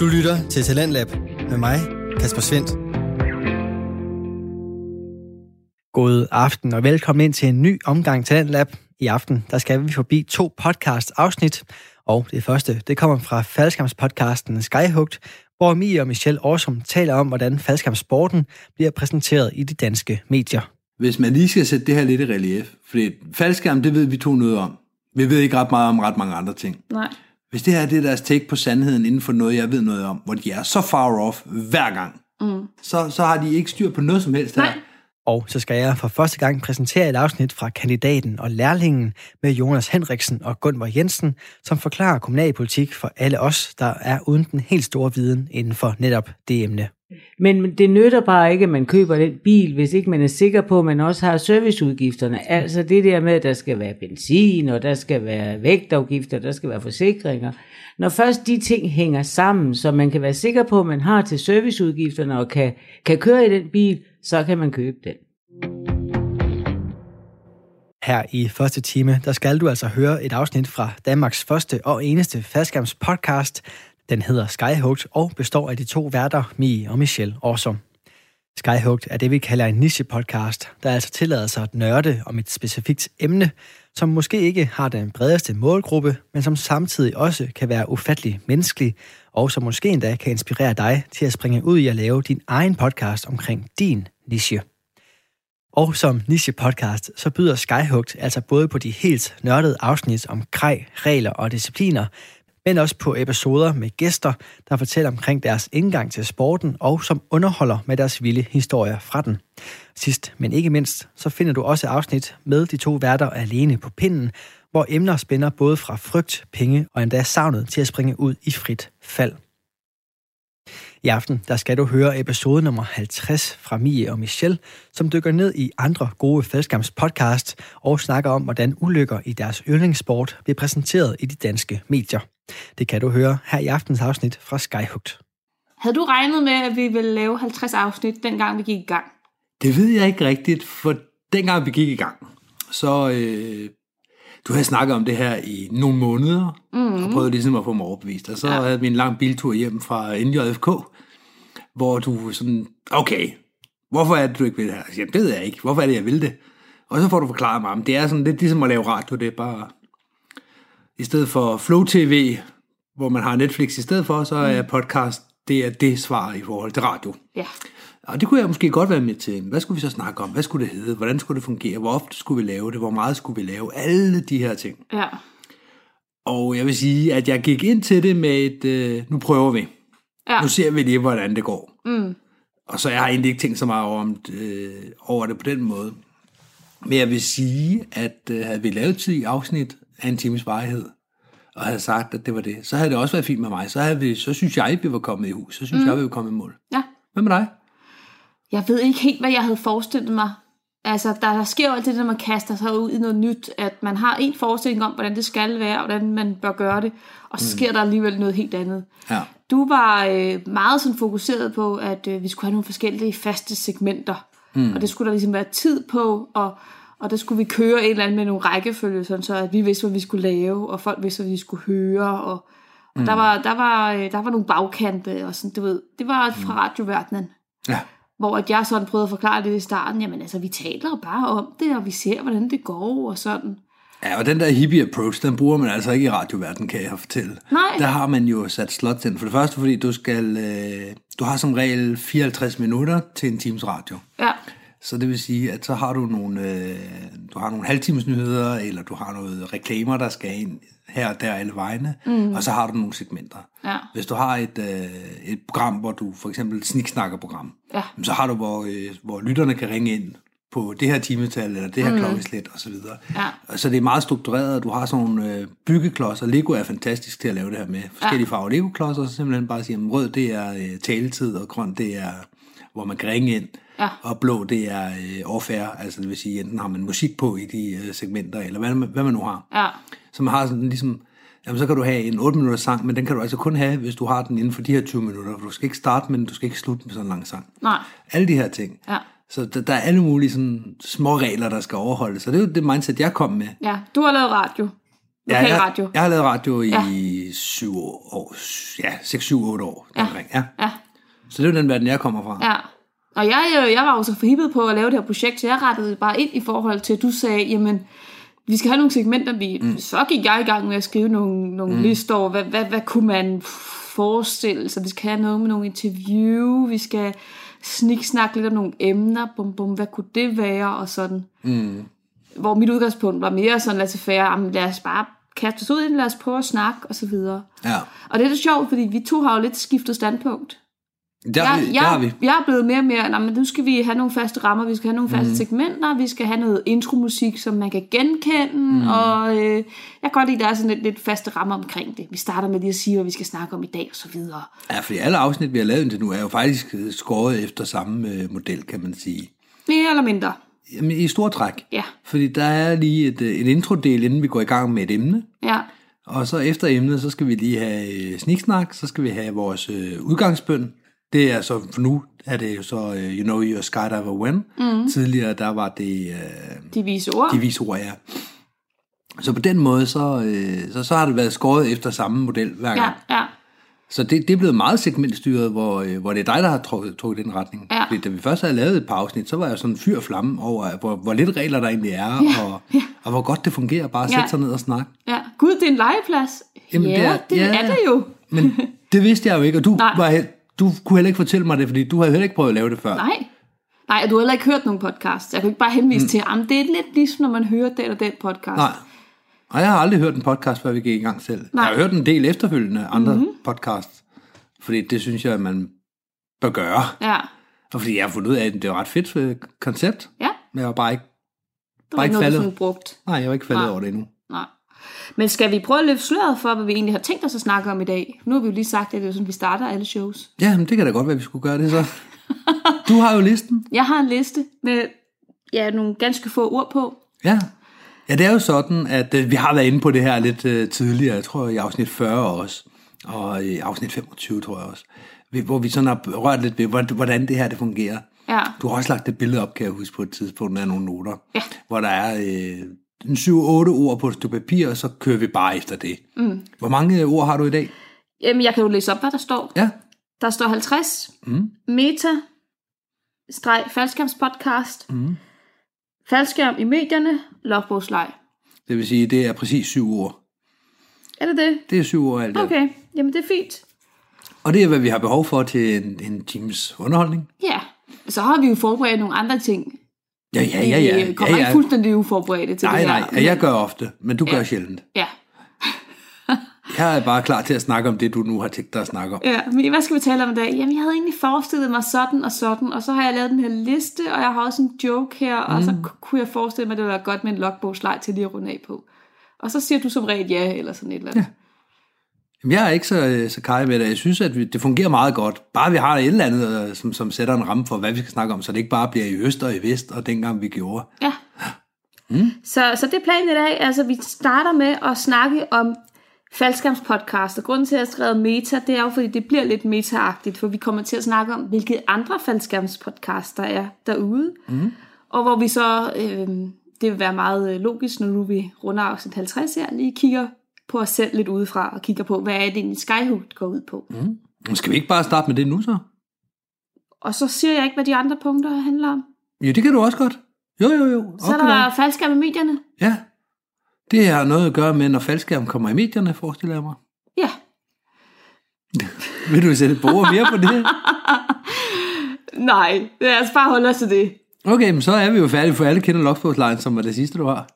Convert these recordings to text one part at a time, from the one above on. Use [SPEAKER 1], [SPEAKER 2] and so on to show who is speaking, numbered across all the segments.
[SPEAKER 1] Du lytter til Talentlab med mig, Kasper Svendt. God aften og velkommen ind til en ny omgang Talentlab. I aften der skal vi forbi to podcast afsnit, og det første det kommer fra faldskærmspodcasten Skyhugt, hvor Mie og Michelle Årsum taler om, hvordan faldskærmsporten bliver præsenteret i de danske medier.
[SPEAKER 2] Hvis man lige skal sætte det her lidt i relief, fordi faldskærm, det ved vi to noget om. Vi ved ikke ret meget om ret mange andre ting.
[SPEAKER 3] Nej.
[SPEAKER 2] Hvis det her det er deres take på sandheden inden for noget, jeg ved noget om, hvor de er så far off hver gang, mm. så, så har de ikke styr på noget som helst her.
[SPEAKER 3] Nej.
[SPEAKER 1] Og så skal jeg for første gang præsentere et afsnit fra kandidaten og lærlingen med Jonas Henriksen og Gunvar Jensen, som forklarer kommunalpolitik for alle os, der er uden den helt store viden inden for netop det emne.
[SPEAKER 4] Men det nytter bare ikke, at man køber den bil, hvis ikke man er sikker på, at man også har serviceudgifterne. Altså det der med, at der skal være benzin, og der skal være vægtafgifter, der skal være forsikringer. Når først de ting hænger sammen, så man kan være sikker på, at man har til serviceudgifterne og kan, kan køre i den bil, så kan man købe den.
[SPEAKER 1] Her i første time, der skal du altså høre et afsnit fra Danmarks første og eneste faldskærms podcast. Den hedder Skyhugt og består af de to værter, Mie og Michelle Årsom. Skyhugt er det, vi kalder en niche-podcast, der altså tillader sig at nørde om et specifikt emne, som måske ikke har den bredeste målgruppe, men som samtidig også kan være ufattelig menneskelig, og som måske endda kan inspirere dig til at springe ud i at lave din egen podcast omkring din niche. Og som niche-podcast, så byder Skyhugt altså både på de helt nørdede afsnit om grej, regler og discipliner, men også på episoder med gæster, der fortæller omkring deres indgang til sporten og som underholder med deres vilde historier fra den. Sidst, men ikke mindst, så finder du også afsnit med de to værter alene på pinden, hvor emner spænder både fra frygt, penge og endda savnet til at springe ud i frit fald. I aften der skal du høre episode nummer 50 fra Mie og Michelle, som dykker ned i andre gode fællesskabs podcast og snakker om, hvordan ulykker i deres yndlingssport bliver præsenteret i de danske medier. Det kan du høre her i aftens afsnit fra Skyhugt.
[SPEAKER 3] Havde du regnet med, at vi ville lave 50 afsnit, dengang vi gik i gang?
[SPEAKER 2] Det ved jeg ikke rigtigt, for dengang vi gik i gang, så øh, du havde snakket om det her i nogle måneder, mm. og prøvet ligesom at få mig overbevist. Og så ja. havde vi en lang biltur hjem fra NJFK, hvor du sådan, okay, hvorfor er det, du ikke vil det her? Jamen, det ved jeg ikke. Hvorfor er det, jeg vil det? Og så får du forklaret mig, om det er sådan lidt ligesom at lave radio, det er bare, i stedet for Flow TV, hvor man har Netflix i stedet for, så er podcast, det er det svar i forhold til radio.
[SPEAKER 3] Ja.
[SPEAKER 2] Og det kunne jeg måske godt være med til. Hvad skulle vi så snakke om? Hvad skulle det hedde? Hvordan skulle det fungere? Hvor ofte skulle vi lave det? Hvor meget skulle vi lave? Alle de her ting.
[SPEAKER 3] Ja.
[SPEAKER 2] Og jeg vil sige, at jeg gik ind til det med et, øh, nu prøver vi.
[SPEAKER 3] Ja.
[SPEAKER 2] Nu ser vi lige, hvordan det går.
[SPEAKER 3] Mm.
[SPEAKER 2] Og så jeg har egentlig ikke tænkt så meget over, om, øh, over det på den måde. Men jeg vil sige, at øh, havde vi lavet 10 afsnit af en times varighed, og havde sagt, at det var det, så havde det også været fint med mig. Så, havde vi, så synes jeg, at vi var kommet i hus. Så synes mm. jeg, at vi var kommet i mål.
[SPEAKER 3] Ja.
[SPEAKER 2] Hvad med dig?
[SPEAKER 3] Jeg ved ikke helt, hvad jeg havde forestillet mig. Altså, der, der sker jo altid det, når man kaster sig ud i noget nyt, at man har en forestilling om, hvordan det skal være, og hvordan man bør gøre det, og så sker der alligevel noget helt andet.
[SPEAKER 2] Ja.
[SPEAKER 3] Du var øh, meget sådan fokuseret på, at øh, vi skulle have nogle forskellige faste segmenter, mm. og det skulle der ligesom være tid på, og, og der skulle vi køre et eller andet med nogle rækkefølge, sådan så at vi vidste, hvad vi skulle lave, og folk vidste, hvad vi skulle høre, og, og mm. der, var, der, var, øh, der var nogle bagkante, og sådan, du ved, det var fra radioverdenen.
[SPEAKER 2] Ja.
[SPEAKER 3] Hvor at jeg sådan prøvede at forklare det i starten, jamen altså, vi taler bare om det, og vi ser, hvordan det går, og sådan.
[SPEAKER 2] Ja, og den der hippie approach, den bruger man altså ikke i radioverdenen, kan jeg fortælle.
[SPEAKER 3] Nej.
[SPEAKER 2] Der har man jo sat slot ind. For det første, fordi du skal, øh, du har som regel 54 minutter til en times radio.
[SPEAKER 3] Ja,
[SPEAKER 2] Så det vil sige, at så har du nogle, øh, du har nogle halvtimes nyheder, eller du har noget reklamer, der skal ind her og der alle vegne, mm. og så har du nogle segmenter.
[SPEAKER 3] Ja.
[SPEAKER 2] Hvis du har et, øh, et program, hvor du for eksempel sniksnakker-program,
[SPEAKER 3] Ja.
[SPEAKER 2] så har du, hvor, øh, hvor lytterne kan ringe ind på det her timetal, eller det her mm. klokkeslæt, og så videre.
[SPEAKER 3] Ja.
[SPEAKER 2] Så det er meget struktureret, og du har sådan nogle øh, byggeklodser. Lego er fantastisk til at lave det her med forskellige farver Lego-klodser, og så simpelthen bare sige, at rød det er øh, taletid, og grøn det er, hvor man kan ringe ind,
[SPEAKER 3] Ja.
[SPEAKER 2] og blå det er øh, off-air, altså det vil sige, enten har man musik på i de øh, segmenter, eller hvad, man- hvad man nu har.
[SPEAKER 3] ja,
[SPEAKER 2] Så man har sådan ligesom, jamen så kan du have en 8 minutters sang, men den kan du altså kun have, hvis du har den inden for de her 20 minutter. For du skal ikke starte med den, du skal ikke slutte med sådan en lang sang.
[SPEAKER 3] nej,
[SPEAKER 2] Alle de her ting.
[SPEAKER 3] ja.
[SPEAKER 2] Så der, der er alle mulige sådan små regler, der skal overholdes. Så det er jo det mindset, jeg kom med.
[SPEAKER 3] Ja, du har lavet radio. Lokal
[SPEAKER 2] jeg,
[SPEAKER 3] radio.
[SPEAKER 2] Jeg har lavet radio i
[SPEAKER 3] Ja.
[SPEAKER 2] 7 år. Ja, 6, 7, 8 år.
[SPEAKER 3] Ja.
[SPEAKER 2] deromkring, ja.
[SPEAKER 3] Ja,
[SPEAKER 2] Så det er jo den verden, jeg kommer fra.
[SPEAKER 3] ja. Og jeg, øh, jeg var jo så forhippet på at lave det her projekt, så jeg rettede bare ind i forhold til, at du sagde, jamen, vi skal have nogle segmenter, vi, mm. så gik jeg i gang med at skrive nogle, nogle mm. lister over, hvad, hvad, hvad kunne man forestille sig, vi skal have noget med nogle interview, vi skal sniksnakke lidt om nogle emner, bum, bum, hvad kunne det være, og sådan.
[SPEAKER 2] Mm.
[SPEAKER 3] Hvor mit udgangspunkt var mere sådan, lad os færre, lad os bare kaste os ud i lad os prøve at snakke, og så videre.
[SPEAKER 2] Ja.
[SPEAKER 3] Og det er lidt sjovt, fordi vi to har jo lidt skiftet standpunkt.
[SPEAKER 2] Der,
[SPEAKER 3] jeg,
[SPEAKER 2] jeg,
[SPEAKER 3] jeg,
[SPEAKER 2] der har vi.
[SPEAKER 3] jeg er blevet mere og mere, nej, men nu skal vi have nogle faste rammer, vi skal have nogle faste mm. segmenter, vi skal have noget intromusik, som man kan genkende, mm. og øh, jeg kan godt lide, at der er sådan lidt, lidt faste rammer omkring det. Vi starter med lige at sige, hvad vi skal snakke om i dag, og så videre.
[SPEAKER 2] Ja, fordi alle afsnit, vi har lavet indtil nu, er jo faktisk øh, skåret efter samme øh, model, kan man sige.
[SPEAKER 3] Mere eller mindre.
[SPEAKER 2] Jamen, i stor træk.
[SPEAKER 3] Ja,
[SPEAKER 2] Fordi der er lige et, øh, en introdel, inden vi går i gang med et emne.
[SPEAKER 3] ja,
[SPEAKER 2] Og så efter emnet, så skal vi lige have sniksnak, så skal vi have vores øh, udgangsbøn. Det er så, for nu er det jo så, øh, you know you're skydiver when. Mm. Tidligere, der var det øh,
[SPEAKER 3] de vise ord.
[SPEAKER 2] de vise ord, ja. Så på den måde, så, øh, så, så har det været skåret efter samme model hver gang.
[SPEAKER 3] Ja, ja,
[SPEAKER 2] Så det, det er blevet meget segmentstyret, hvor, øh, hvor det er dig, der har trukket, trukket den retning.
[SPEAKER 3] Ja.
[SPEAKER 2] Fordi da vi først havde lavet et par afsnit, så var jeg sådan fyr flamme over, hvor, hvor lidt regler der egentlig er,
[SPEAKER 3] Ja,
[SPEAKER 2] og, og hvor godt det fungerer bare at
[SPEAKER 3] Ja.
[SPEAKER 2] sætte sig ned og snakke.
[SPEAKER 3] ja. Gud, det er en legeplads.
[SPEAKER 2] Jamen,
[SPEAKER 3] ja,
[SPEAKER 2] det er-
[SPEAKER 3] det
[SPEAKER 2] ja.
[SPEAKER 3] er det jo.
[SPEAKER 2] Men det vidste jeg jo ikke, og du,
[SPEAKER 3] Nej.
[SPEAKER 2] var, he- du kunne heller ikke fortælle mig det, fordi du havde heller ikke prøvet at lave det før.
[SPEAKER 3] Nej. Nej, og du har heller ikke hørt nogen podcast. Jeg kan ikke bare henvise mm. til, at det er lidt ligesom, når man hører den og den podcast.
[SPEAKER 2] Nej. Og jeg har aldrig hørt en podcast, før vi gik i gang selv.
[SPEAKER 3] Nej.
[SPEAKER 2] Jeg har hørt en del efterfølgende andre mm-hmm. podcasts, fordi det synes jeg, at man bør gøre.
[SPEAKER 3] Ja,
[SPEAKER 2] Og fordi jeg har fundet ud af, at det er et ret fedt øh, koncept,
[SPEAKER 3] ja.
[SPEAKER 2] men jeg var bare ikke,
[SPEAKER 3] var
[SPEAKER 2] Bare
[SPEAKER 3] ikke
[SPEAKER 2] ikke
[SPEAKER 3] noget, du
[SPEAKER 2] faldet.
[SPEAKER 3] sådan brugt.
[SPEAKER 2] nej, jeg var ikke faldet
[SPEAKER 3] Nej.
[SPEAKER 2] over det endnu.
[SPEAKER 3] Men skal vi prøve at løfte sløret for, hvad vi egentlig har tænkt os at snakke om i dag? Nu har vi jo lige sagt, at det er sådan, vi starter alle shows.
[SPEAKER 2] Ja, men det kan da godt være, at vi skulle gøre det så. Du har jo listen.
[SPEAKER 3] Jeg har en liste med ja, nogle ganske få ord på.
[SPEAKER 2] Ja. Ja, det er jo sådan, at øh, vi har været inde på det her lidt øh, tidligere, jeg tror i afsnit 40 også, og i afsnit 25 tror jeg også, hvor vi sådan har rørt lidt ved, hvordan- det her det fungerer.
[SPEAKER 3] Ja,
[SPEAKER 2] Du har også lagt et billede op, kan jeg huske på et tidspunkt, med nogle noter,
[SPEAKER 3] Ja.
[SPEAKER 2] hvor der er øh, 7-8 ord på et stykke papir, og så kører vi bare efter det. Mm. Hvor mange ord har du i dag?
[SPEAKER 3] Jamen, jeg kan jo læse op, hvad der står.
[SPEAKER 2] Ja.
[SPEAKER 3] Der står 50.
[SPEAKER 2] Mm.
[SPEAKER 3] Meta. Streg faldskærmspodcast.
[SPEAKER 2] Mm.
[SPEAKER 3] Faldskærm i medierne. Logbogslej.
[SPEAKER 2] Det vil sige, det er præcis syv ord.
[SPEAKER 3] Er det det?
[SPEAKER 2] Det er syv ord alt.
[SPEAKER 3] Okay, jamen det er fint.
[SPEAKER 2] Og det er, hvad vi har behov for til en, en times underholdning.
[SPEAKER 3] Ja, så har vi jo forberedt nogle andre ting.
[SPEAKER 2] Ja, ja, ja. ja.
[SPEAKER 3] Vi kommer
[SPEAKER 2] ja,
[SPEAKER 3] ikke
[SPEAKER 2] ja.
[SPEAKER 3] fuldstændig uforberedte til
[SPEAKER 2] Nej,
[SPEAKER 3] det her.
[SPEAKER 2] nej, ja, jeg gør ofte, men du gør sjældent.
[SPEAKER 3] Ja,
[SPEAKER 2] Jeg er bare klar til at snakke om det, du nu har tænkt dig at snakke om.
[SPEAKER 3] ja, men hvad skal vi tale om i dag? Jamen, jeg havde egentlig forestillet mig sådan og sådan, og så har jeg lavet den her liste, og jeg har også en joke her, og
[SPEAKER 2] Mm.
[SPEAKER 3] så k- kunne jeg forestille mig, at det ville være godt med en logbogslej til lige at runde af på. Og så siger du som regel ja, eller sådan et eller andet.
[SPEAKER 2] Jamen, Jeg er ikke så, så kaj med det. Jeg synes, at vi, det fungerer meget godt. Bare vi har et eller andet, øh, som, som sætter en ramme for, hvad vi skal snakke om, så det ikke bare bliver i øst og i vest, og dengang vi gjorde.
[SPEAKER 3] Ja. Mm. Så, så det er planen i dag. Altså, vi starter med at snakke om faldskærmspodcast. Og grunden til, at jeg har skrevet meta, det er jo, fordi det bliver lidt meta-agtigt, for vi kommer til at snakke om, hvilke andre faldskærmspodcast der er derude. Mm. Og hvor vi så, øh, det vil være meget øh, logisk, når nu vi runder afsnit 50 her, lige kigger på os selv lidt udefra, og kigger på, hvad er det egentlig Skyhook går ud på. Mm.
[SPEAKER 2] Skal vi ikke bare starte med det nu så?
[SPEAKER 3] Og så siger jeg ikke, hvad de andre punkter handler om.
[SPEAKER 2] Jo, det kan du også godt. Jo, jo, jo.
[SPEAKER 3] Så er der faldskærm i medierne.
[SPEAKER 2] Ja. Det har noget at gøre med, når faldskærm kommer i medierne, forestiller jeg mig.
[SPEAKER 3] Ja,
[SPEAKER 2] Vil du sætte et ord mere på det?
[SPEAKER 3] nej, lad os bare holde os til det.
[SPEAKER 2] Okay, men så er vi jo færdige, for alle kender Logsbogslejen, som var det sidste, du har.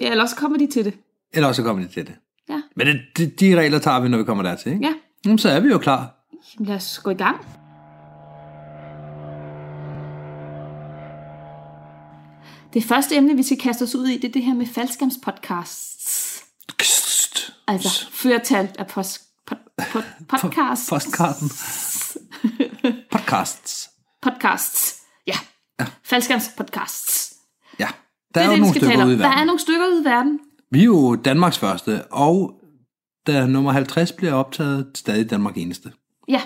[SPEAKER 3] Ja, eller også kommer de til det.
[SPEAKER 2] Eller også så kommer det til det.
[SPEAKER 3] Ja.
[SPEAKER 2] Men det, de, de regler tager vi, når vi kommer dertil, ikke?
[SPEAKER 3] Ja,
[SPEAKER 2] Jamen, så er vi jo klar.
[SPEAKER 3] Jamen, lad os gå i gang. Det første emne, vi skal kaste os ud i, det er det her med faldskærmspodcasts.
[SPEAKER 2] Kst.
[SPEAKER 3] Altså flertal af post, pod, pod, podcasts.
[SPEAKER 2] Postkarten. Podcasts.
[SPEAKER 3] Podcasts. Ja. Faldskærmspodcasts.
[SPEAKER 2] Ja.
[SPEAKER 3] Det
[SPEAKER 2] Der er,
[SPEAKER 3] er
[SPEAKER 2] jo
[SPEAKER 3] det,
[SPEAKER 2] nogle stykker ude i
[SPEAKER 3] Der er
[SPEAKER 2] verden.
[SPEAKER 3] nogle stykker ude i verden.
[SPEAKER 2] Vi er jo Danmarks første, og da nummer 50 bliver optaget, stadig Danmark eneste.
[SPEAKER 3] Ja,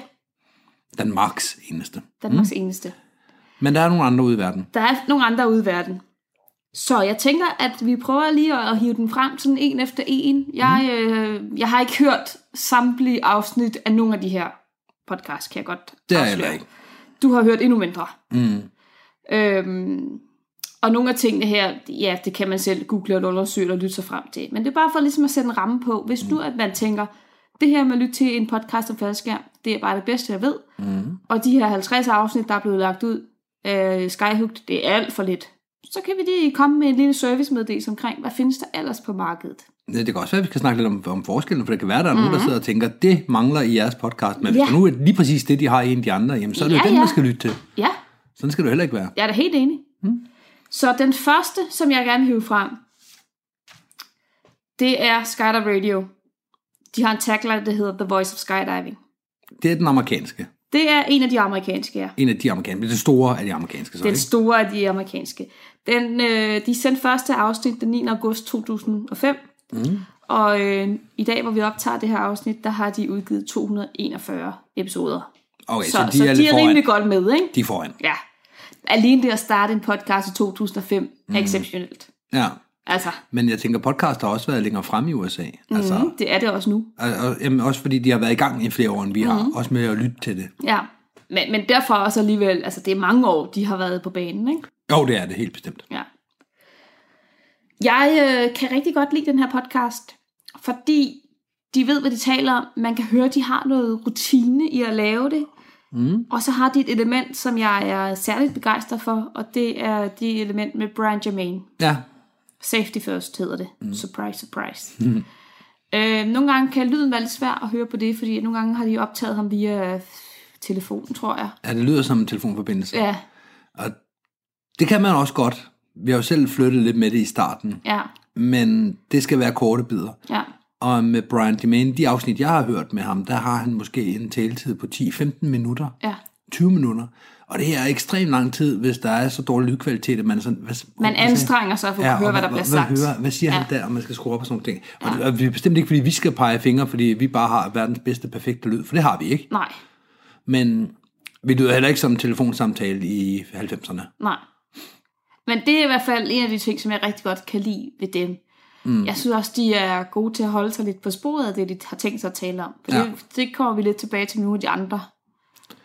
[SPEAKER 2] Danmarks eneste.
[SPEAKER 3] Danmarks mm. eneste.
[SPEAKER 2] Men der er nogle andre ude i verden.
[SPEAKER 3] Der er nogle andre ude i verden. Så jeg tænker, at vi prøver lige at hive den frem sådan en efter en. Jeg, øh, jeg har ikke hørt samtlige afsnit af nogle af de her podcasts, kan jeg godt
[SPEAKER 2] Det er jeg
[SPEAKER 3] afsløre.
[SPEAKER 2] ikke.
[SPEAKER 3] Du har hørt endnu mindre.
[SPEAKER 2] Mm.
[SPEAKER 3] Øhm, og nogle af tingene her, ja, det kan man selv google og undersøge og lytte sig frem til. Men det er bare for ligesom at sætte en ramme på. Hvis nu, at man tænker, det her med at lytte til en podcast om faldskærm, det er bare det bedste, jeg ved.
[SPEAKER 2] Mm.
[SPEAKER 3] Og de her 50 afsnit, der er blevet lagt ud af Skyhooked, det er alt for lidt. Så kan vi lige komme med en lille servicemeddelelse omkring, hvad findes der ellers på markedet?
[SPEAKER 2] Det kan også være, at vi skal snakke lidt om, om forskellen, for det kan være, at der er nogen, der sidder og tænker, det mangler i jeres podcast, men hvis
[SPEAKER 3] Mhm. Ja.
[SPEAKER 2] det nu er lige præcis det, de har i en af de andre, jamen, så er det jo
[SPEAKER 3] Ja,
[SPEAKER 2] den,
[SPEAKER 3] ja.
[SPEAKER 2] man skal lytte til.
[SPEAKER 3] Ja,
[SPEAKER 2] Sådan skal det jo heller ikke være.
[SPEAKER 3] jeg er da helt enig. Mm. Så den første, som jeg gerne vil hive frem, det er Skydive Radio. De har en tagline, der hedder The Voice of Skydiving.
[SPEAKER 2] Det er den amerikanske.
[SPEAKER 3] Det er en af de amerikanske, ja.
[SPEAKER 2] En af de amerikanske. Det store af de amerikanske, så
[SPEAKER 3] Den
[SPEAKER 2] ikke?
[SPEAKER 3] store af de amerikanske. Den, øh, de sendte første afsnit den 9. august 2005. Mm. Og øh, i dag, hvor vi optager det her afsnit, der har de udgivet 241 episoder.
[SPEAKER 2] Okay, så,
[SPEAKER 3] Så,
[SPEAKER 2] så de
[SPEAKER 3] så
[SPEAKER 2] er
[SPEAKER 3] de
[SPEAKER 2] lidt
[SPEAKER 3] er
[SPEAKER 2] foran.
[SPEAKER 3] rimelig godt med, ikke?
[SPEAKER 2] De er foran.
[SPEAKER 3] Ja. Alene det at starte en podcast i 2005 er exceptionelt.
[SPEAKER 2] Ja.
[SPEAKER 3] Altså,
[SPEAKER 2] Men jeg tænker, podcast har også været længere frem i USA. Altså,
[SPEAKER 3] mm, det er det også nu.
[SPEAKER 2] og, og, jamen, også fordi de har været i gang i flere år, end vi har. Også med at lytte til det.
[SPEAKER 3] Ja. Men, men derfor også alligevel, altså det er mange år, de har været på banen, ikke?
[SPEAKER 2] Jo, det er det helt bestemt.
[SPEAKER 3] Ja. Jeg øh, kan rigtig godt lide den her podcast, fordi de ved, hvad de taler om. Man kan høre, de har noget rutine i at lave det. Mm. Og så har de et element, som jeg er særligt begejstret for, og det er det element med Brian Jermaine.
[SPEAKER 2] Ja,
[SPEAKER 3] Safety first hedder det. Mm. Surprise, surprise. Mm. Øh, nogle gange kan lyden være lidt svær at høre på det, fordi nogle gange har de optaget ham via telefonen, tror jeg.
[SPEAKER 2] ja, det lyder som en telefonforbindelse.
[SPEAKER 3] Ja,
[SPEAKER 2] Og det kan man også godt. Vi har jo selv flyttet lidt med det i starten.
[SPEAKER 3] ja,
[SPEAKER 2] Men det skal være korte bidder.
[SPEAKER 3] ja.
[SPEAKER 2] Og med Brian Demane, de afsnit, jeg har hørt med ham, der har han måske en taletid på 10-15 minutter.
[SPEAKER 3] ja.
[SPEAKER 2] 20 minutter. Og det er ekstremt lang tid, hvis der er så dårlig lydkvalitet, at man sådan... Hvad,
[SPEAKER 3] Man anstrenger sig for at
[SPEAKER 2] Ja,
[SPEAKER 3] høre, hvad der bliver sagt.
[SPEAKER 2] Hvad, hvad siger ja. han der, og man skal skrue op og sådan nogle ting. Og, ja. og det er bestemt ikke, fordi vi skal pege fingre, fordi vi bare har verdens bedste, perfekte lyd, for det har vi ikke.
[SPEAKER 3] Nej,
[SPEAKER 2] Men vi lyder heller ikke som en telefonsamtale i 90'erne.
[SPEAKER 3] nej. Men det er i hvert fald en af de ting, som jeg rigtig godt kan lide ved dem. Mm. Jeg synes også, de er gode til at holde sig lidt på sporet af det, de har tænkt sig at tale om. For
[SPEAKER 2] Ja.
[SPEAKER 3] ja. det, det kommer vi lidt tilbage til nogle af de andre,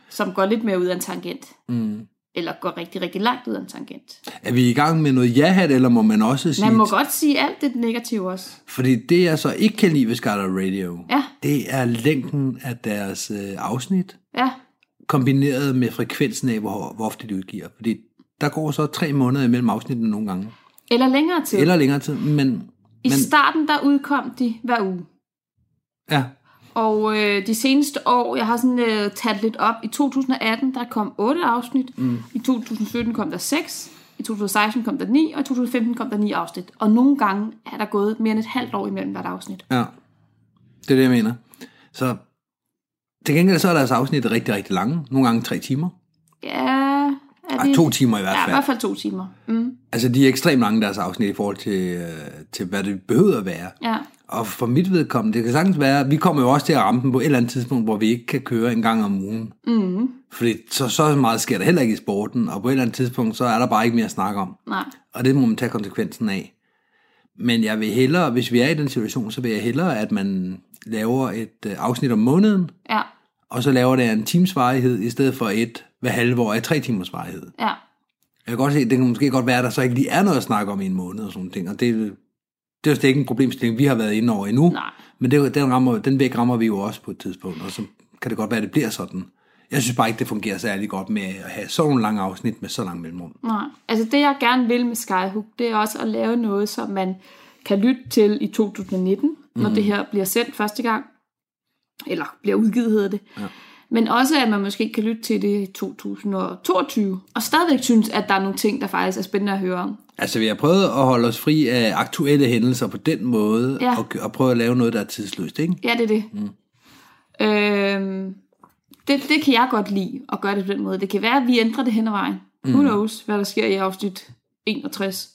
[SPEAKER 3] som går lidt mere ud af en tangent. Mm. Eller går rigtig, rigtig langt ud af en tangent.
[SPEAKER 2] Er vi i gang med noget ja-hat, eller må man også sige...
[SPEAKER 3] Man må godt sige alt det negative også.
[SPEAKER 2] Fordi det, jeg så ikke kan lide ved Skyler Radio,
[SPEAKER 3] Ja.
[SPEAKER 2] det er længden af deres øh, afsnit,
[SPEAKER 3] Ja,
[SPEAKER 2] kombineret med frekvensen af, hvor, hvor ofte de udgiver. Fordi der går så tre måneder imellem afsnittene nogle gange.
[SPEAKER 3] eller længere tid.
[SPEAKER 2] Eller længere tid, men...
[SPEAKER 3] I
[SPEAKER 2] men
[SPEAKER 3] starten, der udkom de hver uge.
[SPEAKER 2] ja,
[SPEAKER 3] Og øh, de seneste år, jeg har sådan øh, taget lidt op. I 2018, der kom 8 afsnit. Mm. I 2017 kom der 6. I 2016 kom der 9. Og i 2015 kom der 9 afsnit. Og nogle gange er der gået mere end et halvt år imellem hvert afsnit.
[SPEAKER 2] ja. Det er det, jeg mener. Så til gengæld så er deres afsnit rigtig, rigtig lange. Nogle gange tre timer.
[SPEAKER 3] Ja, er
[SPEAKER 2] Ej,
[SPEAKER 3] det...
[SPEAKER 2] to timer i hvert
[SPEAKER 3] Ja, i
[SPEAKER 2] fald.
[SPEAKER 3] hvert fald to timer. Mm.
[SPEAKER 2] Altså, de er ekstremt lange, deres afsnit, i forhold til, øh, til hvad det behøver at være.
[SPEAKER 3] Ja,
[SPEAKER 2] Og for mit vedkommende, det kan sagtens være, vi kommer jo også til at ramme den på et eller andet tidspunkt, hvor vi ikke kan køre en gang om ugen. Mm. Fordi så, så meget sker der heller ikke i sporten, og på et eller andet tidspunkt, så er der bare ikke mere at snakke om.
[SPEAKER 3] nej.
[SPEAKER 2] Og det må man tage konsekvensen af. Men jeg vil hellere, hvis vi er i den situation, så vil jeg hellere, at man laver et øh, afsnit om måneden,
[SPEAKER 3] Ja,
[SPEAKER 2] og så laver det en times varighed, i stedet for et hver halve år af tre timers varighed.
[SPEAKER 3] ja.
[SPEAKER 2] Jeg kan godt se, det kan måske godt være, at der så ikke lige er noget at snakke om i en måned og sådan ting, og det, det er jo ikke en problemstilling, vi har været inde over endnu.
[SPEAKER 3] Nej.
[SPEAKER 2] Men det, den, rammer, den væg rammer vi jo også på et tidspunkt, og så kan det godt være, at det bliver sådan. Jeg synes bare ikke, det fungerer særlig godt med at have sådan nogle lange afsnit med så lang mellemrum.
[SPEAKER 3] Nej. Altså det, jeg gerne vil med Skyhook, det er også at lave noget, som man kan lytte til i 2019, mm. når det her bliver sendt første gang. Eller bliver udgivet, hedder det. Ja. Men også, at man måske kan lytte til det i 2022, og stadigvæk synes, at der er nogle ting, der faktisk er spændende at høre om.
[SPEAKER 2] Altså, vi har prøvet at holde os fri af aktuelle hændelser på den måde,
[SPEAKER 3] Ja.
[SPEAKER 2] og, og prøve at lave noget, der er tidsløst, ikke?
[SPEAKER 3] Ja, det er det. Mm. Øhm, det. Det kan jeg godt lide, at gøre det på den måde. Det kan være, at vi ændrer det hen ad vejen. Mm. Who knows, hvad der sker i afsnit 61.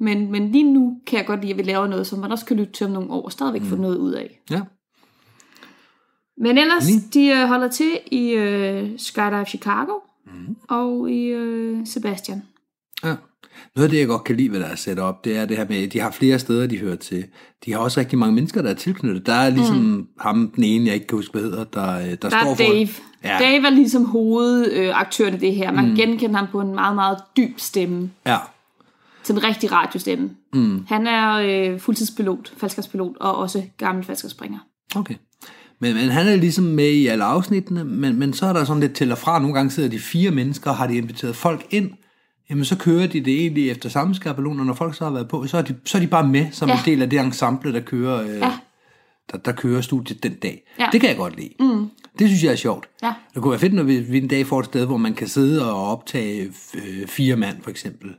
[SPEAKER 3] Men, men lige nu kan jeg godt lide, at vi laver noget, som man også kan lytte til om nogle år, og stadigvæk mm. få noget ud af.
[SPEAKER 2] Ja.
[SPEAKER 3] Men ellers, de øh, holder til i øh, Skydive Chicago mm. og i øh, Sebastian.
[SPEAKER 2] ja. Noget af det, jeg godt kan lide ved deres setup, det er det her med, at de har flere steder, de hører til. De har også rigtig mange mennesker, der er tilknyttet. Der er ligesom mm. ham, den ene, jeg ikke kan huske, hvad hedder, der, øh, der,
[SPEAKER 3] Der
[SPEAKER 2] står
[SPEAKER 3] er
[SPEAKER 2] for...
[SPEAKER 3] Dave.
[SPEAKER 2] Ja.
[SPEAKER 3] Dave er ligesom hovedaktøren i det her. Man mm. genkender ham på en meget, meget dyb stemme.
[SPEAKER 2] Ja,
[SPEAKER 3] Til en rigtig radiostemme. Mm. Han er øh, fuldtidspilot, faldskabspilot, og også gammel faldskabsspringer.
[SPEAKER 2] okay. Men, men han er ligesom med i alle afsnittene, men, men så er der sådan lidt til og fra. Nogle gange sidder de fire mennesker, og har de inviteret folk ind, jamen så kører de det egentlig efter samme skabelon, og når folk så har været på, så er de, så er de bare med som ja. En del af det ensemble, der kører, øh,
[SPEAKER 3] Ja.
[SPEAKER 2] der, der kører studiet den dag.
[SPEAKER 3] Ja.
[SPEAKER 2] Det kan jeg godt lide. Mm. Det synes jeg er sjovt.
[SPEAKER 3] Ja.
[SPEAKER 2] Det kunne være fedt, når vi, vi en dag får et sted, hvor man kan sidde og optage øh, fire mand, for eksempel.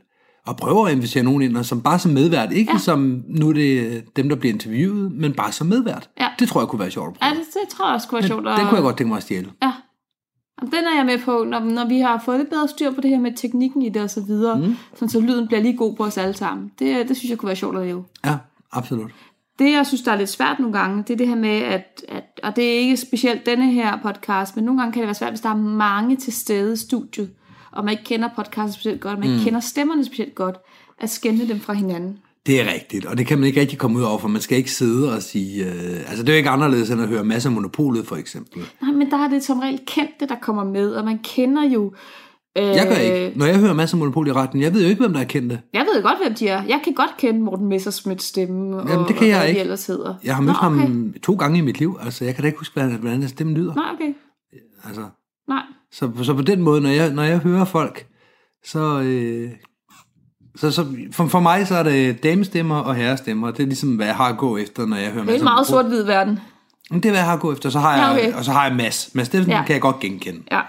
[SPEAKER 2] Og prøve at invitere nogen ind, og som bare som medvært. Ikke ja.
[SPEAKER 3] Ja.
[SPEAKER 2] som nu er det dem, der bliver interviewet, men bare som medvært.
[SPEAKER 3] Ja.
[SPEAKER 2] Det tror jeg kunne være sjovt at
[SPEAKER 3] Ja,
[SPEAKER 2] prøve.
[SPEAKER 3] det, det tror jeg også kunne være sjovt.
[SPEAKER 2] det, det kunne jeg godt tænke mig at stjæle.
[SPEAKER 3] Ja. Jamen, den er jeg med på, når, når vi har fået lidt bedre styr på det her med teknikken i det og så videre, mm. sådan så lyden bliver lige god på os alle sammen. Det, det synes jeg kunne være sjovt at lave.
[SPEAKER 2] Ja, absolut.
[SPEAKER 3] Det, jeg synes, der er lidt svært nogle gange, det er det her med, at, at og det er ikke specielt denne her podcast, men nogle gange kan det være svært, hvis der er mange til stede i studiet, og man ikke kender podcasten specielt godt, man ikke
[SPEAKER 2] Mm.
[SPEAKER 3] kender stemmerne specielt godt, at skænde dem fra hinanden.
[SPEAKER 2] Det er rigtigt, og det kan man ikke rigtig komme ud over, for man skal ikke sidde og sige... Øh, altså, det er jo ikke anderledes end at høre masser af monopolet, for eksempel.
[SPEAKER 3] Nej, men der er det som regel kendte, der kommer med, og man kender jo... Øh,
[SPEAKER 2] Jeg gør ikke. Når jeg hører masser af monopol i retten, jeg ved jo ikke, hvem der er kendte.
[SPEAKER 3] Jeg ved godt, hvem de er. Jeg kan godt kende Morten Messersmiths stemme, og,
[SPEAKER 2] Jamen, det kan
[SPEAKER 3] og
[SPEAKER 2] jeg
[SPEAKER 3] hvad
[SPEAKER 2] ikke.
[SPEAKER 3] de ellers hedder.
[SPEAKER 2] Jeg har mødt
[SPEAKER 3] Nå, okay.
[SPEAKER 2] ham to gange i mit liv. Altså, jeg kan da ikke huske, hvordan hans stemme lyder.
[SPEAKER 3] Nej, okay.
[SPEAKER 2] Altså,
[SPEAKER 3] Nej.
[SPEAKER 2] Så, så på den måde, når jeg, når jeg hører folk, så... Øh, så, så for, for mig så er det damestemmer og herrestemmer. Det er ligesom, hvad jeg har at gå efter, når jeg hører
[SPEAKER 3] Det er en meget sort-hvid verden.
[SPEAKER 2] Men det er, hvad jeg har at gå efter. Så har
[SPEAKER 3] Ja,
[SPEAKER 2] jeg,
[SPEAKER 3] okay.
[SPEAKER 2] Og så har jeg Mads. Mads Steffensen ja.
[SPEAKER 3] Ja.
[SPEAKER 2] kan jeg godt genkende.
[SPEAKER 3] Ja.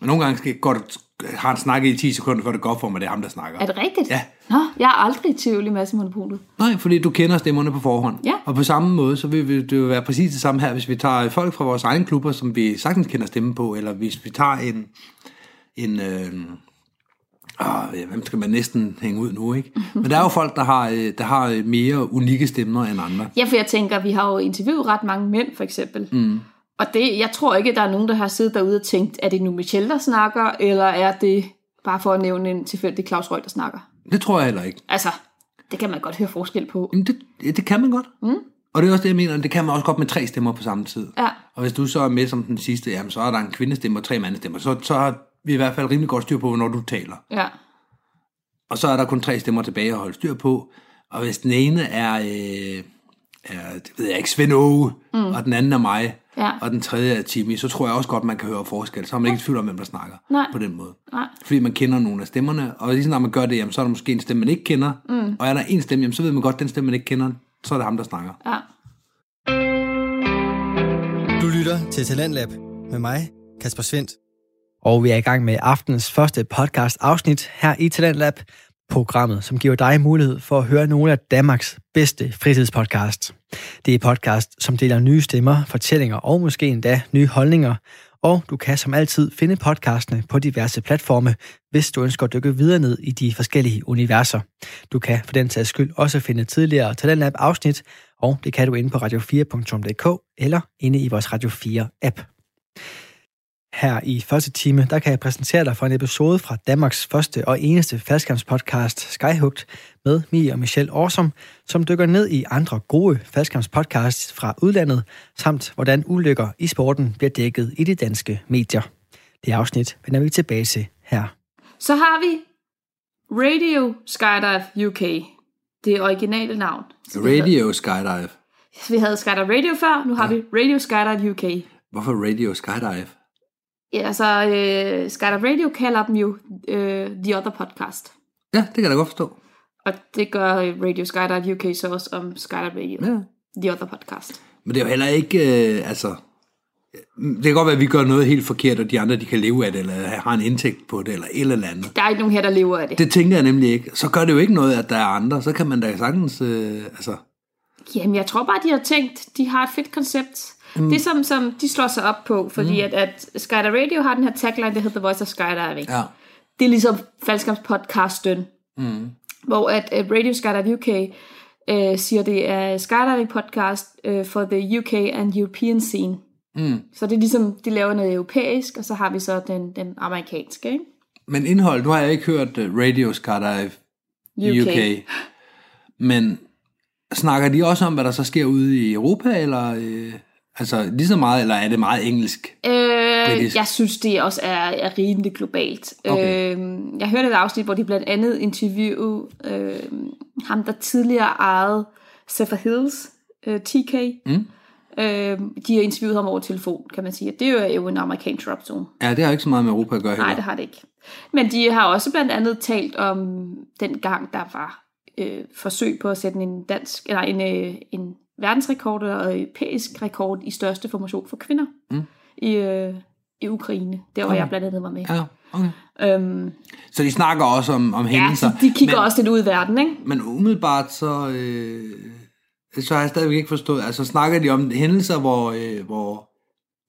[SPEAKER 2] Men nogle gange skal jeg godt har han snakket i 10 sekunder, før det går for mig, det er ham, der snakker.
[SPEAKER 3] Er det rigtigt?
[SPEAKER 2] Ja.
[SPEAKER 3] Nå, jeg er aldrig i tvivl i massemonopolet.
[SPEAKER 2] Nej, fordi du kender stemmerne på forhånd.
[SPEAKER 3] Ja.
[SPEAKER 2] Og på samme måde, så vil det jo være præcis det samme her, hvis vi tager folk fra vores egne klubber, som vi sagtens kender stemme på, eller hvis vi tager en, en øh, åh, hvem skal man næsten hænge ud nu, ikke? Men der er jo folk, der har, øh, der har mere unikke stemmer end andre.
[SPEAKER 3] Ja, for jeg tænker, vi har jo interviewet ret mange mænd, for eksempel. Mm. Og det, jeg tror ikke, der er nogen, der har siddet derude og tænkt, er det nu Michelle, der snakker, eller er det bare for at nævne en tilfældig Claus Røg, der snakker?
[SPEAKER 2] Det tror jeg heller ikke.
[SPEAKER 3] Altså, det kan man godt høre forskel på.
[SPEAKER 2] Jamen, det, det kan man godt. Mm. Og det er også det, jeg mener, det kan man også godt med tre stemmer på samme tid.
[SPEAKER 3] Ja.
[SPEAKER 2] Og hvis du så er med som den sidste, jamen, så er der en kvindestemme og tre mandestemmer. Så, så har vi i hvert fald rimelig godt styr på, hvornår du taler.
[SPEAKER 3] Ja.
[SPEAKER 2] Og så er der kun tre stemmer tilbage at holde styr på. Og hvis den ene er, øh, er det ved jeg ikke, Svend Åge, mm. og den anden er mig,
[SPEAKER 3] Ja.
[SPEAKER 2] og den tredje er Timmy, så tror jeg også godt, man kan høre forskel. Så er man ikke i tvivl om, hvem der snakker
[SPEAKER 3] Nej.
[SPEAKER 2] på den måde.
[SPEAKER 3] Nej.
[SPEAKER 2] Fordi man kender nogle af stemmerne, og lige når man gør det, jamen, så er der måske en stemme, man ikke kender. Mm. Og er der en stemme, jamen, så ved man godt, den stemme, man ikke kender, så er det ham, der snakker.
[SPEAKER 3] Ja.
[SPEAKER 1] Du lytter til Talentlab med mig, Kasper Svendt. Og vi er i gang med aftenens første podcast afsnit her i Talentlab, programmet, som giver dig mulighed for at høre nogle af Danmarks bedste fritidspodcast. Det er podcast, som deler nye stemmer, fortællinger og måske endda nye holdninger. Og du kan som altid finde podcastene på diverse platforme, hvis du ønsker at dykke videre ned i de forskellige universer. Du kan for den sags skyld også finde tidligere Talentlab afsnit, og det kan du inde på radio4.dk eller inde i vores Radio 4 app. Her i første time, der kan jeg præsentere dig for en episode fra Danmarks første og eneste faldskærmspodcast Skyhugt med Mie og Michelle Årsom, som dykker ned i andre gode faldskærmspodcasts fra udlandet, samt hvordan ulykker i sporten bliver dækket i de danske medier. Det afsnit vender vi tilbage til her.
[SPEAKER 3] Så har vi Radio Skydive UK. Det originale navn.
[SPEAKER 2] Radio Skydive.
[SPEAKER 3] Vi havde Skydive Radio før, nu har vi Radio Skydive UK.
[SPEAKER 2] Hvorfor Radio Skydive?
[SPEAKER 3] Ja, altså øh, Skydive Radio kalder dem jo øh, The Other Podcast.
[SPEAKER 2] Ja, det kan jeg da godt forstå.
[SPEAKER 3] Og det gør øh, Radio Skydive UK så også om Skydive Radio.
[SPEAKER 2] Ja.
[SPEAKER 3] The Other Podcast.
[SPEAKER 2] Men det er jo heller ikke, øh, altså... Det kan godt være, at vi gør noget helt forkert, og de andre de kan leve af det, eller har en indtægt på det, eller et eller andet.
[SPEAKER 3] Der er ikke nogen her, der lever af det.
[SPEAKER 2] Det tænker jeg nemlig ikke. Så gør det jo ikke noget, at der er andre. Så kan man da sagtens... Øh, altså,
[SPEAKER 3] Jamen, jeg tror bare, de har tænkt, de har et fedt koncept. Mm. Det som, som de slår sig op på, fordi mm. at, at Skydive Radio har den her tagline, der hedder The Voice of Skydiving.
[SPEAKER 2] ja.
[SPEAKER 3] Det er ligesom faldskabspodcasten, mm. hvor at, at Radio Skydive UK øh, siger, det er skydiving podcast øh, for the UK and European scene.
[SPEAKER 2] Mm.
[SPEAKER 3] Så det er ligesom, de laver noget europæisk, og så har vi så den, den amerikanske, ikke?
[SPEAKER 2] Men indhold, nu har jeg ikke hørt øh, Radio Skydive
[SPEAKER 3] UK.
[SPEAKER 2] UK. Men snakker de også om, hvad der så sker ude i Europa, eller øh, altså lige så meget, eller er det meget engelsk?
[SPEAKER 3] Øh,
[SPEAKER 2] Britisk.
[SPEAKER 3] jeg synes, det også er, er rimelig globalt.
[SPEAKER 2] Okay.
[SPEAKER 3] Øh, jeg hørte et afsnit, hvor de blandt andet interview øh, ham, der tidligere ejede Zephyr Hills, øh, TK.
[SPEAKER 2] Mm.
[SPEAKER 3] Øh, de har interviewet ham over telefon, kan man sige. Det er jo en amerikansk drop zone.
[SPEAKER 2] Ja, det har ikke så meget med Europa at gøre heller.
[SPEAKER 3] Nej, det har det ikke. Men de har også blandt andet talt om den gang, der var øh, forsøg på at sætte en dansk, eller en, øh, en verdensrekord og europæisk rekord i største formation for kvinder
[SPEAKER 2] Mm.
[SPEAKER 3] i, øh, i Ukraine. Der hvor
[SPEAKER 2] Okay.
[SPEAKER 3] jeg blandt andet var med.
[SPEAKER 2] Ja, okay.
[SPEAKER 3] Øhm,
[SPEAKER 2] Så de snakker også om, om
[SPEAKER 3] ja,
[SPEAKER 2] hændelser.
[SPEAKER 3] så de kigger
[SPEAKER 2] men,
[SPEAKER 3] også lidt ud i verden, ikke?
[SPEAKER 2] Men umiddelbart så, øh, så har jeg stadigvæk ikke forstået, altså snakker de om hændelser, hvor, øh, hvor,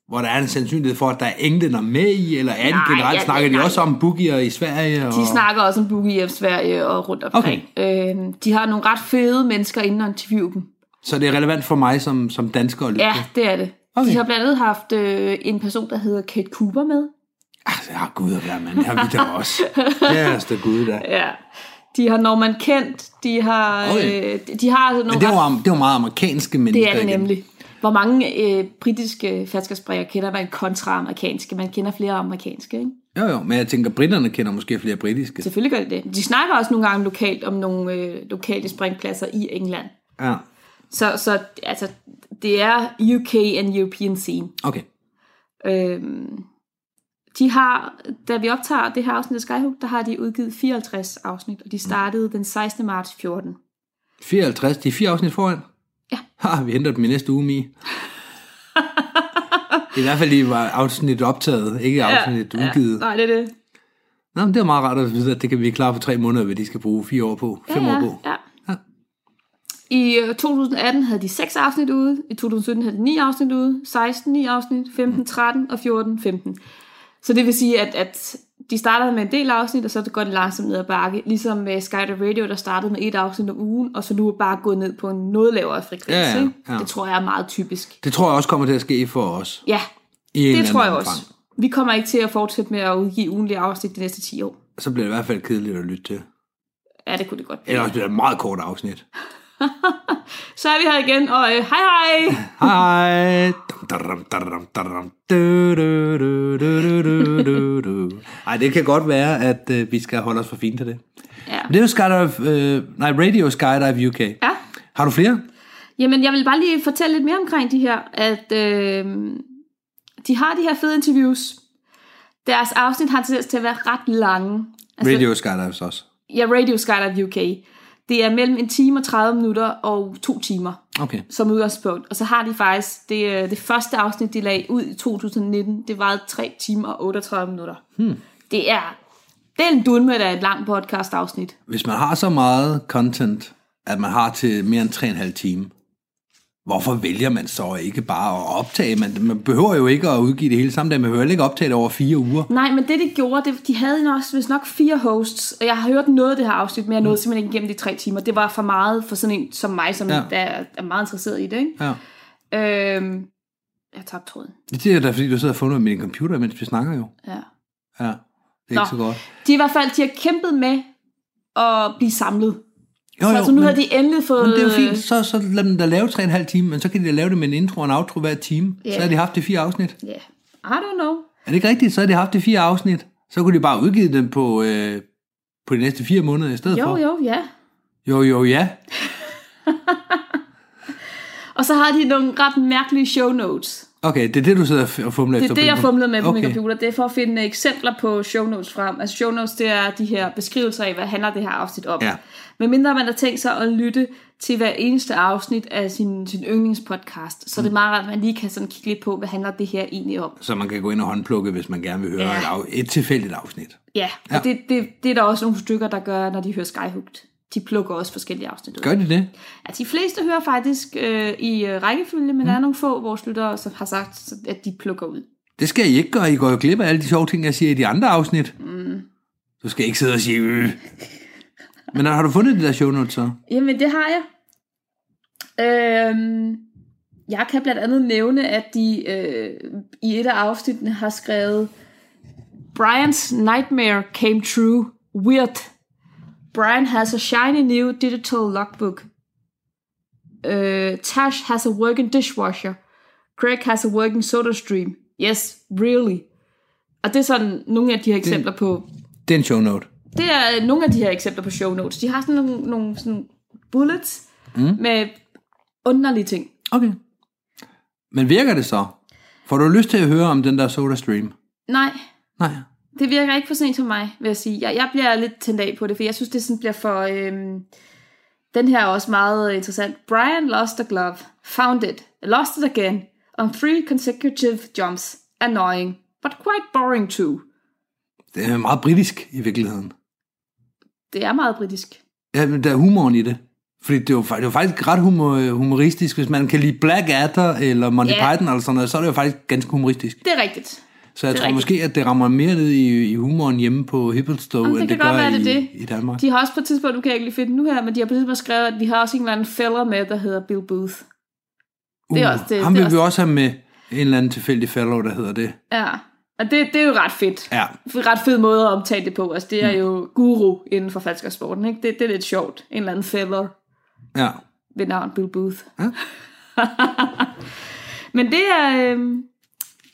[SPEAKER 2] hvor der er en sandsynlighed for, at der er englænder med i, eller er de
[SPEAKER 3] Nej,
[SPEAKER 2] generelt,
[SPEAKER 3] ja,
[SPEAKER 2] snakker de
[SPEAKER 3] nej.
[SPEAKER 2] også om boogier i Sverige? Og,
[SPEAKER 3] De snakker også om Boogie i Sverige og rundt omkring. Okay. Øhm, de har nogle ret fede mennesker inde og interviewe dem.
[SPEAKER 2] Så det er relevant for mig som, som dansker at lytte
[SPEAKER 3] Ja, det er det.
[SPEAKER 2] Okay.
[SPEAKER 3] De har blandt andet haft øh, en person, der hedder Kate Cooper med.
[SPEAKER 2] Altså, jeg har gud at være, mand. Det har vi da også. Kæreste gud da.
[SPEAKER 3] Ja. De har Norman Kent, de har,
[SPEAKER 2] Okay.
[SPEAKER 3] øh, de har nogle
[SPEAKER 2] Men det
[SPEAKER 3] ret-
[SPEAKER 2] var, det var meget amerikanske mennesker
[SPEAKER 3] det er det
[SPEAKER 2] igen.
[SPEAKER 3] nemlig. Hvor mange øh, britiske færdskabsbræger kender man kontra amerikanske? Man kender flere amerikanske, ikke?
[SPEAKER 2] Jo, jo, men jeg tænker, britterne kender måske flere britiske.
[SPEAKER 3] Selvfølgelig gør de det. De snakker også nogle gange lokalt om nogle øh, lokale springpladser i England.
[SPEAKER 2] Ja,
[SPEAKER 3] Så, så altså, det er UK and European scene.
[SPEAKER 2] okay.
[SPEAKER 3] Øhm, de har, da vi optager det her afsnit af Skyhook, der har de udgivet 54 afsnit, og de startede den 16. marts 14.
[SPEAKER 2] 54, de er fire afsnit foran.
[SPEAKER 3] Ja.
[SPEAKER 2] Ha, vi henter dem i næste uge, Mi. I hvert fald, de var afsnit optaget, ikke afsnit ja, udgivet. Ja.
[SPEAKER 3] Nej, det er det.
[SPEAKER 2] Nå, men det er meget rart at vide, at det kan vi klare for tre måneder, hvad de skal bruge fire år på, fem
[SPEAKER 3] ja,
[SPEAKER 2] år på.
[SPEAKER 3] Ja. I øh, 2018 havde de 6 afsnit ude, i 2017 havde de 9 afsnit ude, 16 9 afsnit, 15 13 og 14 15. Så det vil sige, at, at de startede med en del afsnit, og så går det langsomt ned ad bakke. Ligesom med Sky Radio, der startede med et afsnit om ugen, og så nu er bare gået ned på en noget lavere frekvens.
[SPEAKER 2] Ja, ja, ja.
[SPEAKER 3] Det tror jeg er meget typisk.
[SPEAKER 2] Det tror jeg også kommer til at ske for os.
[SPEAKER 3] Ja,
[SPEAKER 2] I
[SPEAKER 3] det tror jeg
[SPEAKER 2] anden
[SPEAKER 3] også.
[SPEAKER 2] omfang.
[SPEAKER 3] Vi kommer ikke til at fortsætte med at udgive ugenlige afsnit de næste 10 år.
[SPEAKER 2] Så bliver det i hvert fald kedeligt at lytte til.
[SPEAKER 3] Ja, det kunne det godt blive.
[SPEAKER 2] også bliver det et meget kort afsnit.
[SPEAKER 3] Så er vi her igen, og øh, hej hej!
[SPEAKER 2] Hej. Ej, det kan godt være, at øh, vi skal holde os for fint til det.
[SPEAKER 3] Ja.
[SPEAKER 2] Men Det er jo Skydive, øh, nej, Radio Skydive UK.
[SPEAKER 3] ja.
[SPEAKER 2] Har du flere?
[SPEAKER 3] Jamen, jeg vil bare lige fortælle lidt mere omkring de her, at øh, de har de her fede interviews. Deres afsnit har tendens til at være ret lange.
[SPEAKER 2] Radio Skydives også.
[SPEAKER 3] Ja, Radio Skydive UK. Det er mellem en time og 30 minutter og to timer
[SPEAKER 2] Okay.
[SPEAKER 3] som udgangspunkt. Og så har de faktisk, det, øh, det første afsnit, de lagde ud i 2019, det varede 3 timer og 38 minutter. Hmm. Det er, det er en dulme af et langt podcast afsnit.
[SPEAKER 2] Hvis man har så meget content, at man har til mere end 3,5 time, hvorfor vælger man så ikke bare at optage? Man, man behøver jo ikke at udgive det hele samme dag, man behøver ikke optage det over fire uger.
[SPEAKER 3] Nej, men det de gjorde, det, de havde også vist nok fire hosts, og jeg har hørt noget af det her afsnit, men jeg nåede simpelthen ikke igennem de tre timer. Det var for meget for sådan en som mig, som
[SPEAKER 2] Ja.
[SPEAKER 3] er, er meget interesseret i det. Ikke?
[SPEAKER 2] Ja.
[SPEAKER 3] Øhm, jeg tabte tråden.
[SPEAKER 2] Det er da, fordi du sidder og fundet med din computer, mens vi snakker jo.
[SPEAKER 3] Ja.
[SPEAKER 2] Ja, det er
[SPEAKER 3] Nå.
[SPEAKER 2] ikke så godt.
[SPEAKER 3] De i hvert fald, de har kæmpet med at blive samlet.
[SPEAKER 2] Jo,
[SPEAKER 3] så
[SPEAKER 2] jo,
[SPEAKER 3] altså, nu
[SPEAKER 2] men,
[SPEAKER 3] har de endelig fået...
[SPEAKER 2] men det er jo fint. Så, så lad dem da lave 3,5 timer, men så kan de da lave det med en intro og en outro hver time.
[SPEAKER 3] Ja.
[SPEAKER 2] Så har de haft det fire afsnit.
[SPEAKER 3] Ja, yeah. I don't know.
[SPEAKER 2] Er det ikke rigtigt? Så har de haft det fire afsnit. Så kunne de bare udgive dem på, øh, på de næste fire måneder i stedet
[SPEAKER 3] Jo,
[SPEAKER 2] for.
[SPEAKER 3] jo, ja.
[SPEAKER 2] Jo, jo, ja.
[SPEAKER 3] Og så har de nogle ret mærkelige show notes.
[SPEAKER 2] Okay, det er det, du sidder og fumler
[SPEAKER 3] Det
[SPEAKER 2] efter.
[SPEAKER 3] er det, jeg fumlede med på
[SPEAKER 2] okay.
[SPEAKER 3] min computer. Det er for at finde eksempler på show notes frem. Altså show notes, det er de her beskrivelser af, hvad handler det her afsnit om.
[SPEAKER 2] Ja.
[SPEAKER 3] Men mindre man har tænkt sig at lytte til hver eneste afsnit af sin, sin yndlingspodcast, så mm. det er meget rart, at man lige kan sådan kigge lidt på, hvad handler det her egentlig om.
[SPEAKER 2] Så man kan gå ind og håndplukke, hvis man gerne vil høre
[SPEAKER 3] Ja.
[SPEAKER 2] et, af, et tilfældigt afsnit.
[SPEAKER 3] Ja, og
[SPEAKER 2] Ja.
[SPEAKER 3] Det, det, det er der også nogle stykker, der gør, når de hører Skyhooked. De plukker også forskellige afsnit ud.
[SPEAKER 2] Gør de det?
[SPEAKER 3] Ja, de fleste hører faktisk øh, i øh, rækkefølge, men mm. der er nogle få vores lyttere, som har sagt, at de plukker ud.
[SPEAKER 2] Det skal I ikke gøre. I går jo glip af alle de sjove ting, jeg siger i de andre afsnit. Mm. Du skal ikke sidde og sige øh. Men har du fundet de der show notes så?
[SPEAKER 3] Jamen, det har jeg. Øhm, jeg kan blandt andet nævne, at de øh, i et af afsnittene har skrevet Brian's nightmare came true. Weird. Brian has a shiny new digital logbook. Uh, Tash has a working dishwasher. Craig has a working soda stream. Yes, really. Og det er sådan nogle af de her eksempler på...
[SPEAKER 2] Det er en show note.
[SPEAKER 3] Det er nogle af de her eksempler på show notes. De har sådan nogle, nogle sådan bullets mm. med underlige ting.
[SPEAKER 2] Okay. Men virker det så? Får du lyst til at høre om den der Soda Stream?
[SPEAKER 3] Nej,
[SPEAKER 2] Nej.
[SPEAKER 3] Det virker ikke for sent for mig, vil jeg sige. Jeg, jeg bliver lidt tændt af på det, for jeg synes, det sådan bliver for... Øhm, den her er også meget interessant. Brian lost a glove. Found it. Lost it again. On three consecutive jumps. Annoying. But quite boring too.
[SPEAKER 2] Det er meget britisk i virkeligheden.
[SPEAKER 3] Det er meget britisk.
[SPEAKER 2] Ja, men der er humoren i det. Fordi det jo, fa- det jo faktisk ret humor, humoristisk. Hvis man kan lide Black Adder eller Monty
[SPEAKER 3] Ja.
[SPEAKER 2] Python eller sådan noget, så er det jo faktisk ganske humoristisk.
[SPEAKER 3] Det er rigtigt.
[SPEAKER 2] Så jeg
[SPEAKER 3] Det
[SPEAKER 2] tror
[SPEAKER 3] rigtigt.
[SPEAKER 2] måske, at det rammer mere ned i, i humoren hjemme på Hippelstow,
[SPEAKER 3] Jamen, det
[SPEAKER 2] end det
[SPEAKER 3] kan
[SPEAKER 2] gør
[SPEAKER 3] være,
[SPEAKER 2] i,
[SPEAKER 3] det det.
[SPEAKER 2] i Danmark.
[SPEAKER 3] De har også på et tidspunkt, nu kan ikke lige finde nu her, men de har på et tidspunkt skrevet, at vi har også en eller anden fælder med, der hedder Bill Booth. det er også- det-
[SPEAKER 2] Uh, ham
[SPEAKER 3] det er
[SPEAKER 2] vil vi
[SPEAKER 3] også-
[SPEAKER 2] også have med en eller anden tilfældig fellow, der hedder det.
[SPEAKER 3] Ja, og det, det er jo ret fedt.
[SPEAKER 2] Ja.
[SPEAKER 3] Ret fed måde at omtale det på. Altså, det er jo guru inden for falskersporten, ikke? Det, det er lidt sjovt. En eller anden fælder
[SPEAKER 2] Ja.
[SPEAKER 3] ved navn Bill Booth.
[SPEAKER 2] Ja.
[SPEAKER 3] Men det er, øh,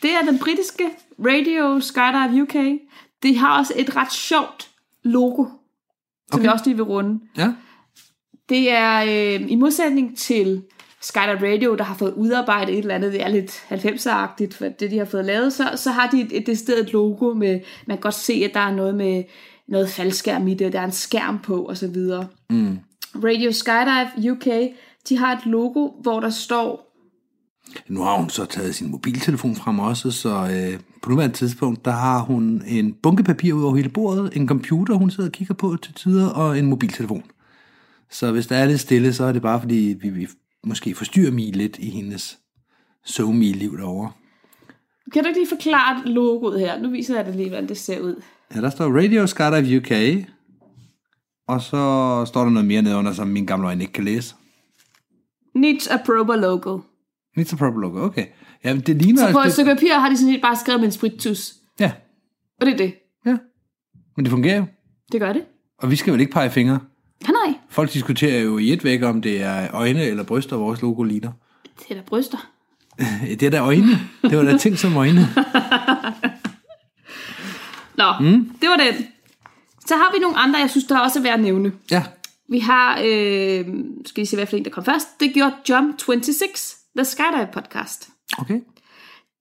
[SPEAKER 3] det er den britiske Radio Skydive UK. De har også et ret sjovt logo, som
[SPEAKER 2] Okay.
[SPEAKER 3] jeg også lige vil runde.
[SPEAKER 2] Ja.
[SPEAKER 3] Det er øh, i modsætning til Skydive Radio, der har fået udarbejdet et eller andet, det er lidt 90'er-agtigt, for det de har fået lavet, så, så har de et, et decideret logo med, man kan godt se, at der er noget med noget faldskærm i det, der er en skærm på, og så videre. Mm. Radio Skydive UK, de har et logo, hvor der står,
[SPEAKER 2] Nu har hun så taget sin mobiltelefon frem også, så øh, på nuværende tidspunkt, der har hun en bunke papir ud over hele bordet, en computer, hun sidder og kigger på til tider, og en mobiltelefon. Så hvis der er lidt stille, så er det bare fordi, vi, vi måske forstyrrer mig lidt i hendes so liv derovre.
[SPEAKER 3] kan du ikke lige forklare logoet her? Nu viser jeg det lige, hvordan det ser ud.
[SPEAKER 2] Ja, der står Radio Skydive UK, og så står der noget mere nedenunder, som min gamle øjne ikke kan læse.
[SPEAKER 3] Needs a proper logo.
[SPEAKER 2] Needs a proper logo, okay. Ja, det ligner...
[SPEAKER 3] Så på et stykke papir har de sådan set bare skrevet med en sprittus.
[SPEAKER 2] ja,
[SPEAKER 3] Og det er det.
[SPEAKER 2] ja. Men det fungerer jo.
[SPEAKER 3] Det gør det.
[SPEAKER 2] Og vi skal vel ikke pege fingre.
[SPEAKER 3] Nej, nej.
[SPEAKER 2] Folk diskuterer jo i et væk, om det er øjne eller bryster, vores logo ligner.
[SPEAKER 3] Det er da bryster.
[SPEAKER 2] Det er da øjne. Det var da ting som øjne.
[SPEAKER 3] Nå, mm. det var den. Så har vi nogle andre, jeg synes, der også er værd at nævne.
[SPEAKER 2] Ja. Vi
[SPEAKER 3] Vi har, øh, skal I se, hvad for en, der kom først? Det gjorde Jump 26, The Skydive Podcast.
[SPEAKER 2] Okay.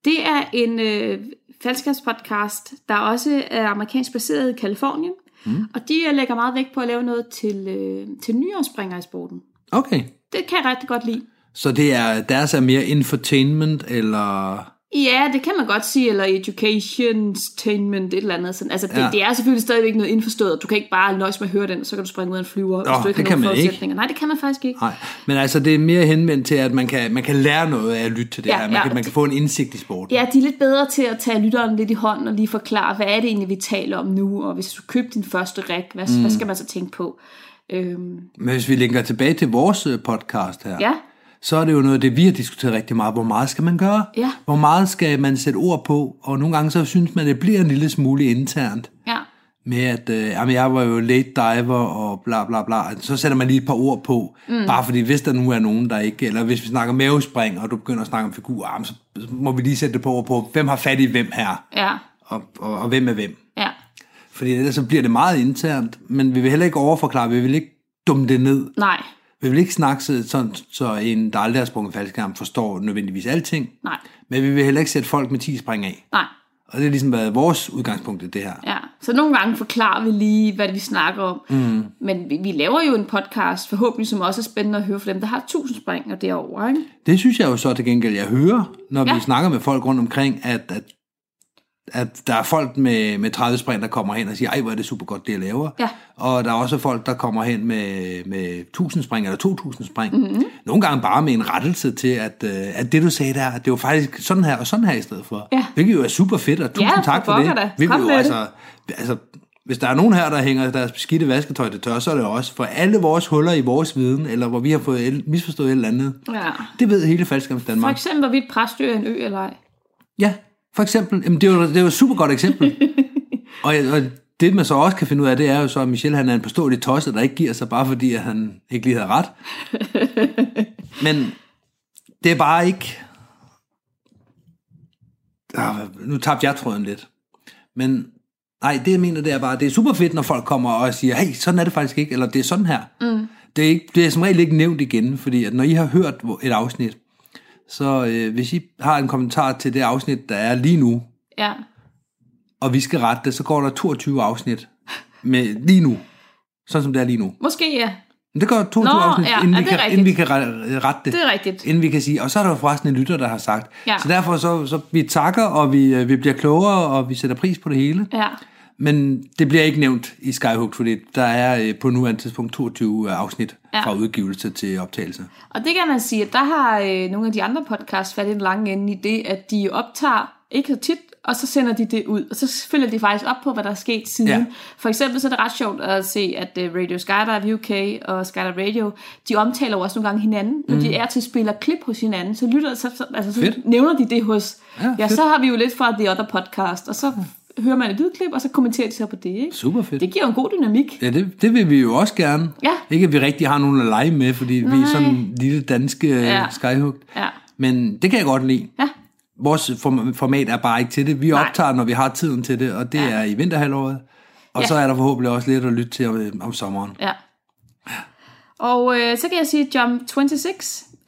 [SPEAKER 3] Det er en øh, faldskabspodcast, der også er amerikansk baseret i Kalifornien. Mm. Og de øh, lægger meget vægt på at lave noget til, øh, til nyårsspringere i sporten.
[SPEAKER 2] Okay.
[SPEAKER 3] Det kan jeg rigtig godt lide.
[SPEAKER 2] Så det er, deres er mere infotainment, eller...
[SPEAKER 3] Ja, det kan man godt sige, eller educationstainment, et eller andet. Sådan. Altså, det,
[SPEAKER 2] Ja.
[SPEAKER 3] det er selvfølgelig stadigvæk noget indforstået. Du kan ikke bare nøjes med at høre den, og så kan du springe ud af en flyver, hvis du ikke
[SPEAKER 2] det
[SPEAKER 3] har
[SPEAKER 2] kan
[SPEAKER 3] nogen
[SPEAKER 2] man ikke.
[SPEAKER 3] Nej, det kan man faktisk ikke.
[SPEAKER 2] Nej, men altså det er mere henvendt til, at man kan, man kan lære noget af at lytte til det
[SPEAKER 3] Ja,
[SPEAKER 2] her. Man,
[SPEAKER 3] ja.
[SPEAKER 2] kan, man kan få en indsigt i sporten.
[SPEAKER 3] Ja, de er lidt bedre til at tage lytteren lidt i hånden og lige forklare, hvad er det egentlig, vi taler om nu, og hvis du købte din første rig, hvad, mm. hvad skal man så tænke på? Øhm,
[SPEAKER 2] Men hvis vi lægger tilbage til vores øh, podcast her,
[SPEAKER 3] ja,
[SPEAKER 2] så er det jo noget af det, vi har diskuteret rigtig meget. Hvor meget skal man gøre?
[SPEAKER 3] Ja.
[SPEAKER 2] Hvor meget skal man sætte ord på? Og nogle gange så synes man, at det bliver en lille smule internt.
[SPEAKER 3] ja,
[SPEAKER 2] med at øh, jamen, jeg var jo late diver og bla bla bla. Så sætter man lige et par ord på, mm. bare fordi hvis der nu er nogen, der ikke, eller hvis vi snakker mavespring, og du begynder at snakke om figurer, så må vi lige sætte det på ord på, hvem har fat i hvem her,
[SPEAKER 3] ja,
[SPEAKER 2] og, og, og hvem er hvem.
[SPEAKER 3] ja.
[SPEAKER 2] Fordi ellers så bliver det meget internt, men vi vil heller ikke overforklare, vi vil ikke dumme det ned.
[SPEAKER 3] Nej,
[SPEAKER 2] Vi vil ikke snakke så- sådan, så en, der aldrig har sprunget faldskærm, forstår nødvendigvis alting,
[SPEAKER 3] nej,
[SPEAKER 2] men vi vil heller ikke sætte folk med 10 spring af.
[SPEAKER 3] nej.
[SPEAKER 2] Og det har ligesom været vores udgangspunkt i det her.
[SPEAKER 3] Ja, så nogle gange forklarer vi lige, hvad vi snakker om. Mm. Men vi, vi laver jo en podcast, forhåbentlig, som også er spændende at høre for dem, der har tusind spring og derovre, ikke?
[SPEAKER 2] Det synes jeg jo så til gengæld, jeg hører, når. Ja. vi snakker med folk rundt omkring, at, at, at der er folk med, med 30 spring, der kommer hen og siger, ej, hvor er det super godt, det jeg laver.
[SPEAKER 3] Ja.
[SPEAKER 2] Og der er også folk, der kommer hen med, med 1000 spring eller 2000 spring. Mm-hmm. Nogle gange bare med en rettelse til, at, øh, at det du sagde der, det var faktisk sådan her og sådan her i stedet for.
[SPEAKER 3] Ja.
[SPEAKER 2] Hvilket jo er super fedt, og tusind
[SPEAKER 3] Ja,
[SPEAKER 2] tak
[SPEAKER 3] for
[SPEAKER 2] for det.
[SPEAKER 3] da.
[SPEAKER 2] Vi vil jo altså, altså, hvis der er nogen her, der hænger deres beskidte vasketøj til tør, så er det også for alle vores huller i vores viden, eller hvor vi har fået el- misforstået et eller andet.
[SPEAKER 3] Ja.
[SPEAKER 2] Det ved hele Faldskærms
[SPEAKER 3] For
[SPEAKER 2] Danmark.
[SPEAKER 3] eksempel, hvorvidt præstø er en ø eller ej.
[SPEAKER 2] Ja, for eksempel. Jamen, det er jo, det er jo et super godt eksempel. og, og det man så også kan finde ud af, det er jo så, at Michel han er en påståelig tosse, der ikke giver sig, bare fordi at han ikke lige havde ret. Men det er bare ikke... Ah, nu tabte jeg tråden lidt. Men nej, det jeg mener, det er bare, det er super fedt, når folk kommer og siger, hey, sådan er det faktisk ikke, eller det er sådan her. Mm. Det, er ikke, det er som regel ikke nævnt igen, fordi at når I har hørt et afsnit, så øh, hvis I har en kommentar til det afsnit, der er lige nu,
[SPEAKER 3] Ja.
[SPEAKER 2] og vi skal rette det, så går der 22 afsnit med lige nu. Sådan som det er lige nu.
[SPEAKER 3] Måske ja.
[SPEAKER 2] Men det går 22
[SPEAKER 3] Nå,
[SPEAKER 2] afsnit,
[SPEAKER 3] ja,
[SPEAKER 2] inden,
[SPEAKER 3] ja,
[SPEAKER 2] vi kan,
[SPEAKER 3] rigtigt.
[SPEAKER 2] inden vi kan rette, rette det.
[SPEAKER 3] Det er rigtigt.
[SPEAKER 2] Inden vi kan sige, og så er der jo forresten en lytter, der har sagt.
[SPEAKER 3] Ja.
[SPEAKER 2] Så derfor så, så vi takker, og vi, øh, vi bliver klogere, og vi sætter pris på det hele.
[SPEAKER 3] Ja.
[SPEAKER 2] Men det bliver ikke nævnt i Skyhook, fordi der er øh, på nuværende tidspunkt 22 afsnit
[SPEAKER 3] Ja.
[SPEAKER 2] fra udgivelse til optagelse.
[SPEAKER 3] Og det kan man sige, at der har øh, nogle af de andre podcasts fat i den lange ende i det, at de optager ikke så tit, og så sender de det ud. Og så følger de faktisk op på, hvad der er sket siden.
[SPEAKER 2] Ja.
[SPEAKER 3] For eksempel så er det ret sjovt at se, at øh, Radio Skydive UK og Skydive Radio, de omtaler jo også nogle gange hinanden. Når de er til spiller klip hos hinanden, så lytter så, så, altså, så
[SPEAKER 2] Mm. Fedt.
[SPEAKER 3] nævner de det hos...
[SPEAKER 2] Ja,
[SPEAKER 3] Ja,
[SPEAKER 2] fedt.
[SPEAKER 3] så har vi jo lidt fra The Other Podcast, og så hører man et lydklip, og så kommenterer de så på det. Ikke?
[SPEAKER 2] Super fedt.
[SPEAKER 3] Det giver en god dynamik.
[SPEAKER 2] Ja, det, det vil vi jo også gerne.
[SPEAKER 3] Ja.
[SPEAKER 2] Ikke at vi rigtig har nogen at lege med, fordi Nej. vi er sådan en lille danske
[SPEAKER 3] Ja.
[SPEAKER 2] ja. Skyhook.
[SPEAKER 3] Ja.
[SPEAKER 2] Men det kan jeg godt lide.
[SPEAKER 3] Ja.
[SPEAKER 2] Vores form- format er bare ikke til det. Vi
[SPEAKER 3] Nej.
[SPEAKER 2] optager, når vi har tiden til det, og det
[SPEAKER 3] Ja.
[SPEAKER 2] er i vinterhalvåret. Og
[SPEAKER 3] Ja.
[SPEAKER 2] så er der forhåbentlig også lidt at lytte til om, om sommeren.
[SPEAKER 3] Ja. Og øh, så kan jeg sige, at Jump 26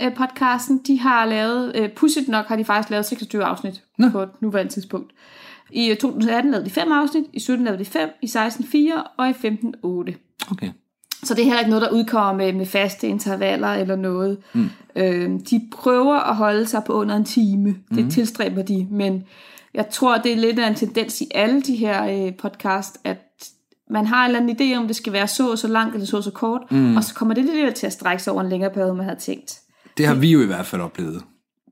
[SPEAKER 3] øh, podcasten, de har lavet, øh, pudsigt nok har de faktisk lavet 26 afsnit
[SPEAKER 2] Nå.
[SPEAKER 3] på et nuværende tidspunkt. I øh, 2018 lavede de 5 afsnit, i 17 lavede de 5, i 16 4 og i 15 8.
[SPEAKER 2] Okay.
[SPEAKER 3] Så det er heller ikke noget, der udkommer med, med faste intervaller eller noget. Mm. Øh, de prøver at holde sig på under en time. Det tilstræber de, men jeg tror, det er lidt af en tendens i alle de her øh, podcast, at man har en eller anden idé om, det skal være så og så langt eller så og så kort, mm. og så kommer det lidt til at strække sig over en længere periode, man havde tænkt.
[SPEAKER 2] Det har vi jo i hvert fald oplevet.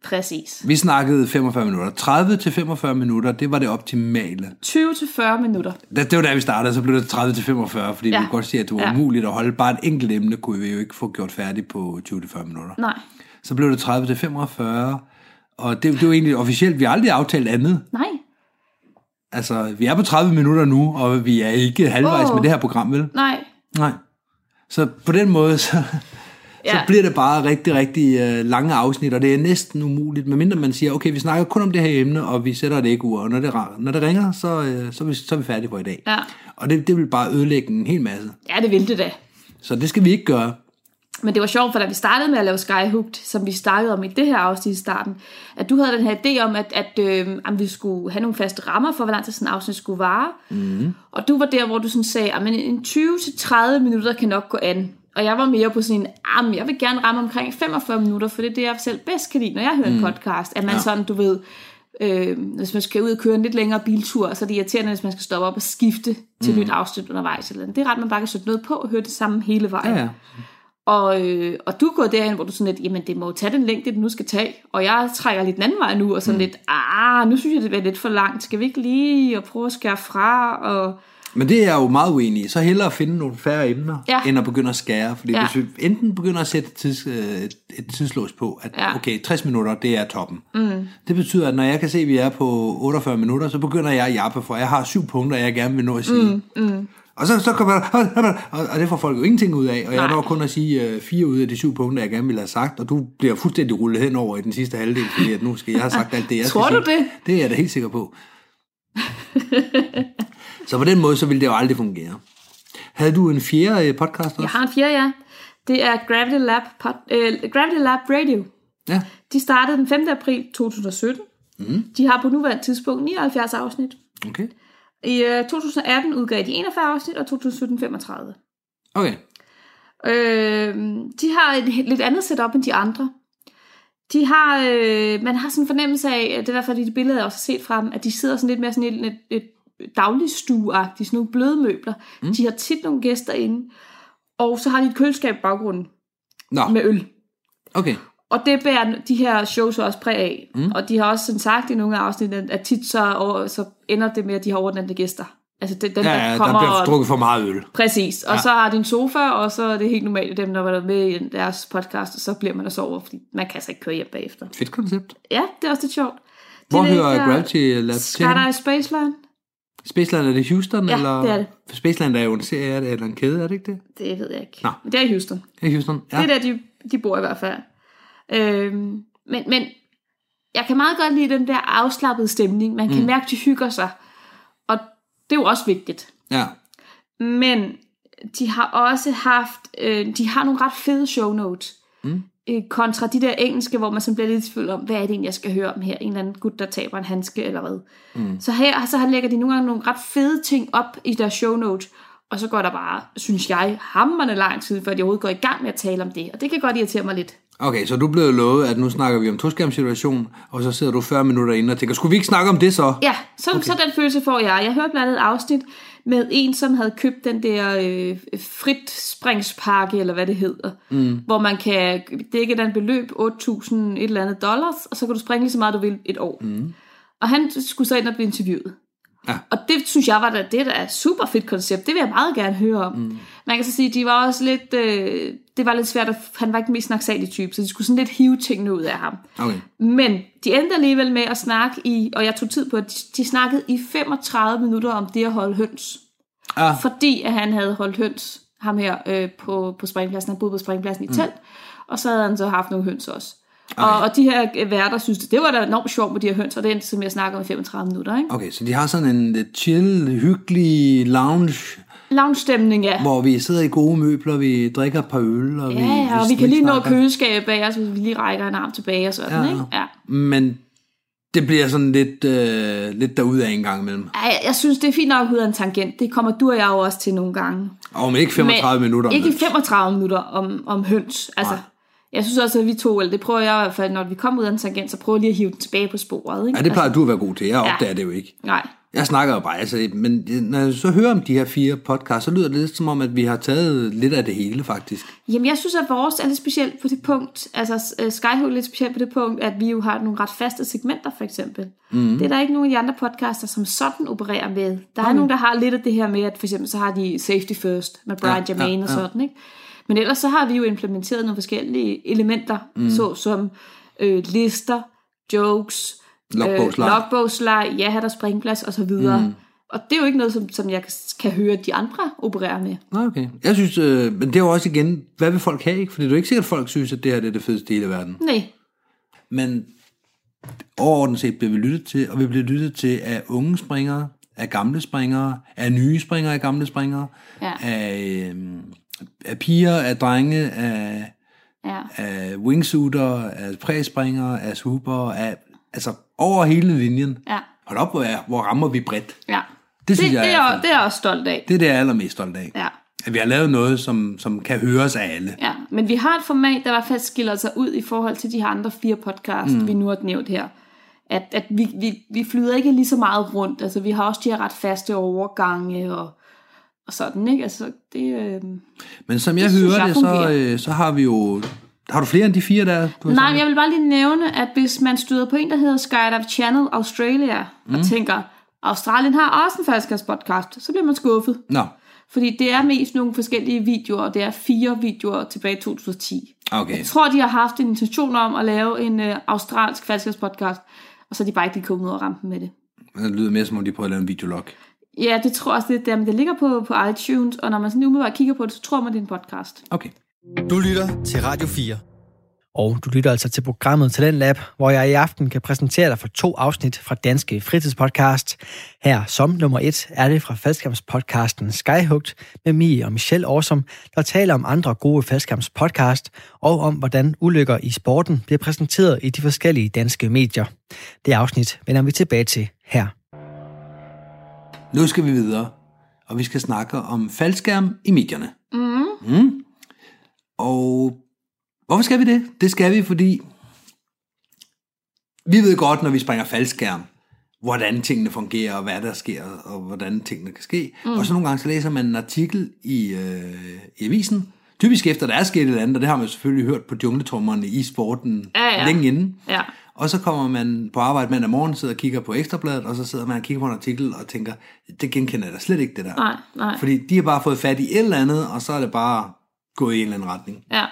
[SPEAKER 3] Præcis.
[SPEAKER 2] Vi snakkede 45 minutter. 30 til 45 minutter, det var det optimale.
[SPEAKER 3] 20-40 minutter.
[SPEAKER 2] Det, det var da vi startede, så blev det 30 til 45, fordi ja. Vi kunne godt se, at det var
[SPEAKER 3] Ja.
[SPEAKER 2] umuligt at holde. Bare et enkelt emne kunne vi jo ikke få gjort færdigt på 20-40 minutter.
[SPEAKER 3] Nej,
[SPEAKER 2] Så blev det 30 til 45, og det, det var egentlig officielt, vi har aldrig aftalt andet.
[SPEAKER 3] nej.
[SPEAKER 2] Altså, vi er på 30 minutter nu, og vi er ikke halvvejs
[SPEAKER 3] Åh.
[SPEAKER 2] med det her program, vel?
[SPEAKER 3] Nej.
[SPEAKER 2] Nej. Så på den måde, så, ja. så bliver det bare rigtig, rigtig øh, lange afsnit, og det er næsten umuligt, medmindre man siger, okay, vi snakker kun om det her emne, og vi sætter et ikke ur, og når det, når det ringer, så, øh, så, er vi, så er vi færdige for i dag.
[SPEAKER 3] Ja.
[SPEAKER 2] Og det, det vil bare ødelægge en hel masse.
[SPEAKER 3] Ja, det ville det da.
[SPEAKER 2] Så det skal vi ikke gøre.
[SPEAKER 3] Men det var sjovt, for da vi startede med at lave Skyhooked, som vi startede om i det her afsnit i starten, at du havde den her idé om, at, at, øh, at vi skulle have nogle faste rammer for, hvor lang tid sådan en afsnit skulle vare. Mm. Og du var der, hvor du sådan sagde, at en 20-30 minutter kan nok gå an. Og jeg var mere på sådan en, ah, jeg vil gerne ramme omkring 45 minutter, for det er det, jeg selv bedst kan lide, når jeg hører mm. en podcast. At man ja. sådan, du ved, øh, hvis man skal ud og køre en lidt længere biltur, så er det irriterende, hvis man skal stoppe op og skifte til mm. nyt afsnit undervejs. Eller andet. Det er ret, man bare kan sætte noget på og høre det samme hele vejen.
[SPEAKER 2] Ja, ja.
[SPEAKER 3] Og, øh, og du går derhen, hvor du sådan lidt, jamen det må jo tage den længde, det nu skal tage. Og jeg trækker lidt den anden vej nu, og sådan mm. lidt, ah, nu synes jeg, det bliver lidt for langt. Skal vi ikke lige og prøve at skære fra? Og,
[SPEAKER 2] Men det er jeg jo meget uenig i. Så hellere at finde nogle færre emner,
[SPEAKER 3] Ja.
[SPEAKER 2] end at begynde at skære. Fordi
[SPEAKER 3] Ja.
[SPEAKER 2] hvis vi enten begynder at sætte tids, øh, et tidslås på, at
[SPEAKER 3] Ja.
[SPEAKER 2] okay, 60 minutter, det er toppen. Mm. Det betyder, at når jeg kan se, at vi er på 48 minutter, så begynder jeg at jappe, for jeg har syv punkter, jeg gerne vil nå at sige. Mm. Mm. Og så, så kommer der, og, det får folk jo ingenting ud af, og jeg
[SPEAKER 3] Nej.
[SPEAKER 2] når kun at sige øh, fire ud af de syv punkter, jeg gerne ville have sagt, og du bliver fuldstændig rullet henover i den sidste halvdel, fordi at nu skal jeg have sagt alt det, jeg
[SPEAKER 3] Tror
[SPEAKER 2] skal
[SPEAKER 3] du
[SPEAKER 2] sige.
[SPEAKER 3] det?
[SPEAKER 2] Det er jeg da helt sikker på. så på den måde, så ville det jo aldrig fungere. Havde du en fjerde øh, podcast også?
[SPEAKER 3] jeg har en fjerde, ja. Det er Gravity Lab, pod, øh, Gravity Lab Radio.
[SPEAKER 2] Ja.
[SPEAKER 3] De startede den 5. april 2017. Mm. De har på nuværende tidspunkt 79 afsnit.
[SPEAKER 2] Okay.
[SPEAKER 3] I øh, 2018 udgav de 41 afsnit, og 2017 35.
[SPEAKER 2] Okay.
[SPEAKER 3] Øh, de har et lidt andet setup end de andre. De har, øh, man har sådan en fornemmelse af, det er i hvert fald de billeder, jeg også har set fra dem, at de sidder sådan lidt mere sådan et, et, et dagligstueagtigt, sådan nogle bløde møbler. Mm. De har tit nogle gæster inde, og så har de et køleskab i baggrunden
[SPEAKER 2] Nå,
[SPEAKER 3] med øl.
[SPEAKER 2] okay.
[SPEAKER 3] Og det bærer de her shows også præg af. Mm. Og de har også sådan sagt i nogle af afsnittene, at tit så, over, så ender det med, at de har overnattet gæster. Altså det, dem,
[SPEAKER 2] Ja,
[SPEAKER 3] der
[SPEAKER 2] ja, der
[SPEAKER 3] kommer
[SPEAKER 2] bliver
[SPEAKER 3] og
[SPEAKER 2] drukket for meget øl.
[SPEAKER 3] Præcis. Og ja. så har de en sofa, og så er det helt normalt, at dem, der var med i deres podcast, og så bliver man der sover, fordi man kan altså ikke køre hjem bagefter.
[SPEAKER 2] Fedt koncept.
[SPEAKER 3] Ja, det er også lidt sjovt.
[SPEAKER 2] Hvor
[SPEAKER 3] det
[SPEAKER 2] hører Gravity Lab til?
[SPEAKER 3] Skydive Spaceline.
[SPEAKER 2] Spaceland, er det Houston?
[SPEAKER 3] Ja,
[SPEAKER 2] eller?
[SPEAKER 3] det er det.
[SPEAKER 2] For Spaceland er jo en serie, er det, eller en kæde, er det ikke det?
[SPEAKER 3] Det ved jeg ikke.
[SPEAKER 2] Nå.
[SPEAKER 3] Men det er Houston.
[SPEAKER 2] Ja, Houston. Ja.
[SPEAKER 3] Det er der, de, de bor i hvert fald. Øhm, men, men jeg kan meget godt lide den der afslappede stemning. Man kan mm. mærke, de hygger sig. Og det er jo også vigtigt.
[SPEAKER 2] ja.
[SPEAKER 3] Men de har også haft, øh, de har nogle ret fede show notes. Mm. Øh, kontra de der engelske, hvor man så bliver lidt i tvivl om, hvad er det egentlig, jeg skal høre om her? En eller anden gut, der taber en handske eller hvad. Mm. Så her så lægger de nogle gange nogle ret fede ting op i deres show notes. Og så går der bare, synes jeg, hammerne lang tid, før de overhovedet går i gang med at tale om det. Og det kan godt irritere mig lidt.
[SPEAKER 2] Okay, så du blev lovet, at nu snakker vi om toskærmssituation, og så sidder du 40 minutter inde og tænker, skulle vi ikke snakke om det så?
[SPEAKER 3] Ja, så, okay. så den følelse får jeg. Jeg hørte blandt andet et afsnit med en, som havde købt den der øh, frit springspakke, eller hvad det hedder, mm. hvor man kan dække den beløb, 8.000 et eller andet dollars, og så kan du springe lige så meget, du vil et år. Mm. Og han skulle så ind og blive interviewet.
[SPEAKER 2] Ja.
[SPEAKER 3] Og det synes jeg var da, det er et super fedt koncept. Det vil jeg meget gerne høre om. Mm. Man kan så sige, de var også lidt, øh, det var lidt svært, at han var ikke den mest snaksalige type, så de skulle sådan lidt hive tingene ud af ham.
[SPEAKER 2] Okay.
[SPEAKER 3] Men de endte alligevel med at snakke i, og jeg tog tid på, at de, de snakkede i 35 minutter om det at holde høns.
[SPEAKER 2] Ah.
[SPEAKER 3] Fordi at han havde holdt høns, ham her øh, på, på springpladsen. Han boede på springpladsen i
[SPEAKER 2] Mm.
[SPEAKER 3] telt, og så havde han så haft nogle høns også. Og, og de her øh, værter synes, det, det var da enormt sjovt med de her høns, og det endte, som jeg snakker om i 35 minutter. Ikke?
[SPEAKER 2] Okay, så de har sådan en lidt chill, hyggelig lounge,
[SPEAKER 3] Lounge-stemning, ja.
[SPEAKER 2] hvor vi sidder i gode møbler, vi drikker et par øl, og vi,
[SPEAKER 3] Ja, ja, og vi kan lige nå køleskabet bag os, hvis vi lige rækker en arm tilbage og sådan,
[SPEAKER 2] Ja.
[SPEAKER 3] ikke? Ja.
[SPEAKER 2] Men det bliver sådan lidt, øh, lidt derudad en gang imellem.
[SPEAKER 3] Ej, jeg, jeg synes, det er fint nok ud af en tangent. Det kommer du og jeg jo også til nogle gange.
[SPEAKER 2] Og men ikke 35
[SPEAKER 3] Men
[SPEAKER 2] minutter. om
[SPEAKER 3] Ikke
[SPEAKER 2] det.
[SPEAKER 3] 35 minutter om, om høns. Altså,
[SPEAKER 2] Nej.
[SPEAKER 3] Jeg synes også, at vi to, eller det prøver jeg i hvert fald, når vi kommer ud af en tangent, så prøver jeg lige at hive den tilbage på sporet. Ikke?
[SPEAKER 2] Ja, det plejer du at være god til. Jeg
[SPEAKER 3] Ja.
[SPEAKER 2] opdager det jo ikke.
[SPEAKER 3] Altså, nej.
[SPEAKER 2] Jeg snakker jo bare, altså, men når jeg så hører om de her fire podcasts, så lyder det lidt som om, at vi har taget lidt af det hele, faktisk.
[SPEAKER 3] Jamen, jeg synes, at vores er lidt specielt på det punkt, altså øh, Skyhook er lidt specielt på det punkt, at vi jo har nogle ret faste segmenter, for eksempel. Mm. Det er der ikke nogen af de andre podcaster, som sådan opererer med. Der er nogen, der har lidt af det her med, at for eksempel så har de Safety First med Brian
[SPEAKER 2] Ja,
[SPEAKER 3] ja, Jermaine
[SPEAKER 2] ja,
[SPEAKER 3] og
[SPEAKER 2] ja.
[SPEAKER 3] sådan, ikke? Men ellers så har vi jo implementeret nogle forskellige elementer, mm. såsom øh, lister, jokes,
[SPEAKER 2] Logbogslag.
[SPEAKER 3] øh, logbogslag, ja, der springplads og så videre. Mm. Og det er jo ikke noget, som, som jeg kan, høre de andre operere med.
[SPEAKER 2] Nå, okay. Jeg synes, øh, men det er jo også igen, hvad vil folk have, ikke? Fordi det er jo ikke sikkert, at folk synes, at det her det er det fedeste i hele verden.
[SPEAKER 3] Nej,
[SPEAKER 2] Men overordnet set bliver vi lyttet til, og vi bliver lyttet til af unge springere, af gamle springere, af nye springere, af gamle springere,
[SPEAKER 3] Ja.
[SPEAKER 2] af, øh, af piger, af drenge, af,
[SPEAKER 3] ja.
[SPEAKER 2] af wingsuiter, af præspringere, af swooper, af, altså over hele linjen.
[SPEAKER 3] Ja.
[SPEAKER 2] Hold op, hvor, er, hvor rammer vi bredt.
[SPEAKER 3] Ja.
[SPEAKER 2] Det synes
[SPEAKER 3] det,
[SPEAKER 2] jeg
[SPEAKER 3] det,
[SPEAKER 2] er
[SPEAKER 3] det er jeg også stolt af.
[SPEAKER 2] Det er det, jeg er allermest stolt af.
[SPEAKER 3] Ja.
[SPEAKER 2] At vi har lavet noget, som, som kan høres af alle.
[SPEAKER 3] ja. Men vi har et format, der i hvert fald skiller sig ud i forhold til de her andre fire podcasts, mm. vi nu har nævnt her. At, at vi, vi, vi flyder ikke lige så meget rundt. Altså, vi har også de her ret faste overgange og, og sådan, ikke? Altså, det... Øh...
[SPEAKER 2] Men som jeg
[SPEAKER 3] Det
[SPEAKER 2] hører
[SPEAKER 3] jeg
[SPEAKER 2] det, så, øh, så har vi jo... Har du flere end de fire, der du
[SPEAKER 3] Nej, men jeg vil bare lige nævne, at hvis man støder på en, der hedder Skydive Channel Australia, mm. og tænker, Australien har også en faldskabspodcast, så bliver man skuffet.
[SPEAKER 2] Nå,
[SPEAKER 3] Fordi det er mest nogle forskellige videoer, og det er fire videoer tilbage i 2010.
[SPEAKER 2] okay.
[SPEAKER 3] Jeg tror, de har haft en intention om at lave en øh, australsk faldskabspodcast, og så er de bare ikke lige kommet ud og rampen med det.
[SPEAKER 2] Det lyder mere som om, de prøver at lave en videolog.
[SPEAKER 3] Ja, det tror jeg også lidt, der, men det ligger på, på iTunes, og når man sådan umiddelbart kigger på det, så tror man, det er en podcast.
[SPEAKER 2] Okay.
[SPEAKER 1] Du lytter til Radio 4. Og du lytter altså til programmet Talent Lab, hvor jeg i aften kan præsentere dig for to afsnit fra Danske Fritidspodcast. Her som nummer et er det fra faldskærmspodcasten Skyhugt med Mie og Michelle Årsom, der taler om andre gode faldskærmspodcast og om, hvordan ulykker i sporten bliver præsenteret i de forskellige danske medier. Det afsnit vender vi tilbage til her.
[SPEAKER 2] Nu skal vi videre, og vi skal snakke om faldskærm i medierne.
[SPEAKER 3] Mm.
[SPEAKER 2] Mm. Og hvorfor skal vi det? Det skal vi, fordi vi ved godt, når vi springer faldskærm, hvordan tingene fungerer, og hvad der sker, og hvordan tingene kan ske. Mm. Og så nogle gange så læser man en artikel i, øh, i avisen, typisk efter der er sket et eller andet, og det har man selvfølgelig hørt på jungletrummerne i sporten
[SPEAKER 3] Ja, ja.
[SPEAKER 2] længe inden.
[SPEAKER 3] Ja.
[SPEAKER 2] Og så kommer man på arbejde mandag morgen, sidder og kigger på Ekstrabladet, og så sidder man og kigger på en artikel og tænker, det genkender jeg da slet ikke det der.
[SPEAKER 3] Nej, nej.
[SPEAKER 2] Fordi de har bare fået fat i et eller andet, og så er det bare gået i en eller anden retning.
[SPEAKER 3] Ja.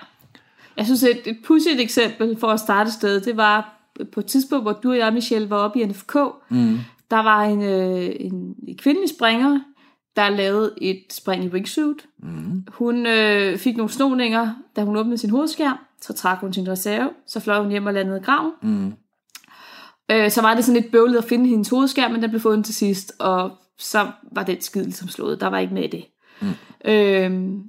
[SPEAKER 3] Jeg synes, et, et pudsigt eksempel for at starte sted, det var på et tidspunkt, hvor du og jeg, Michelle, var oppe i NFK. Mm. Der var en, øh, en, en kvindelig springer, der lavede et spring i wingsuit. Mm. Hun øh, fik nogle snoninger, da hun åbnede sin hovedskærm. Så trak hun sin reserve. Så fløj hun hjem og landede i graven. Mm. Øh, så var det sådan lidt bøvlet at finde hendes hovedskærm, men den blev fundet til sidst. Og så var den skid ligesom slået. Der var ikke med i det. Mm. Øh,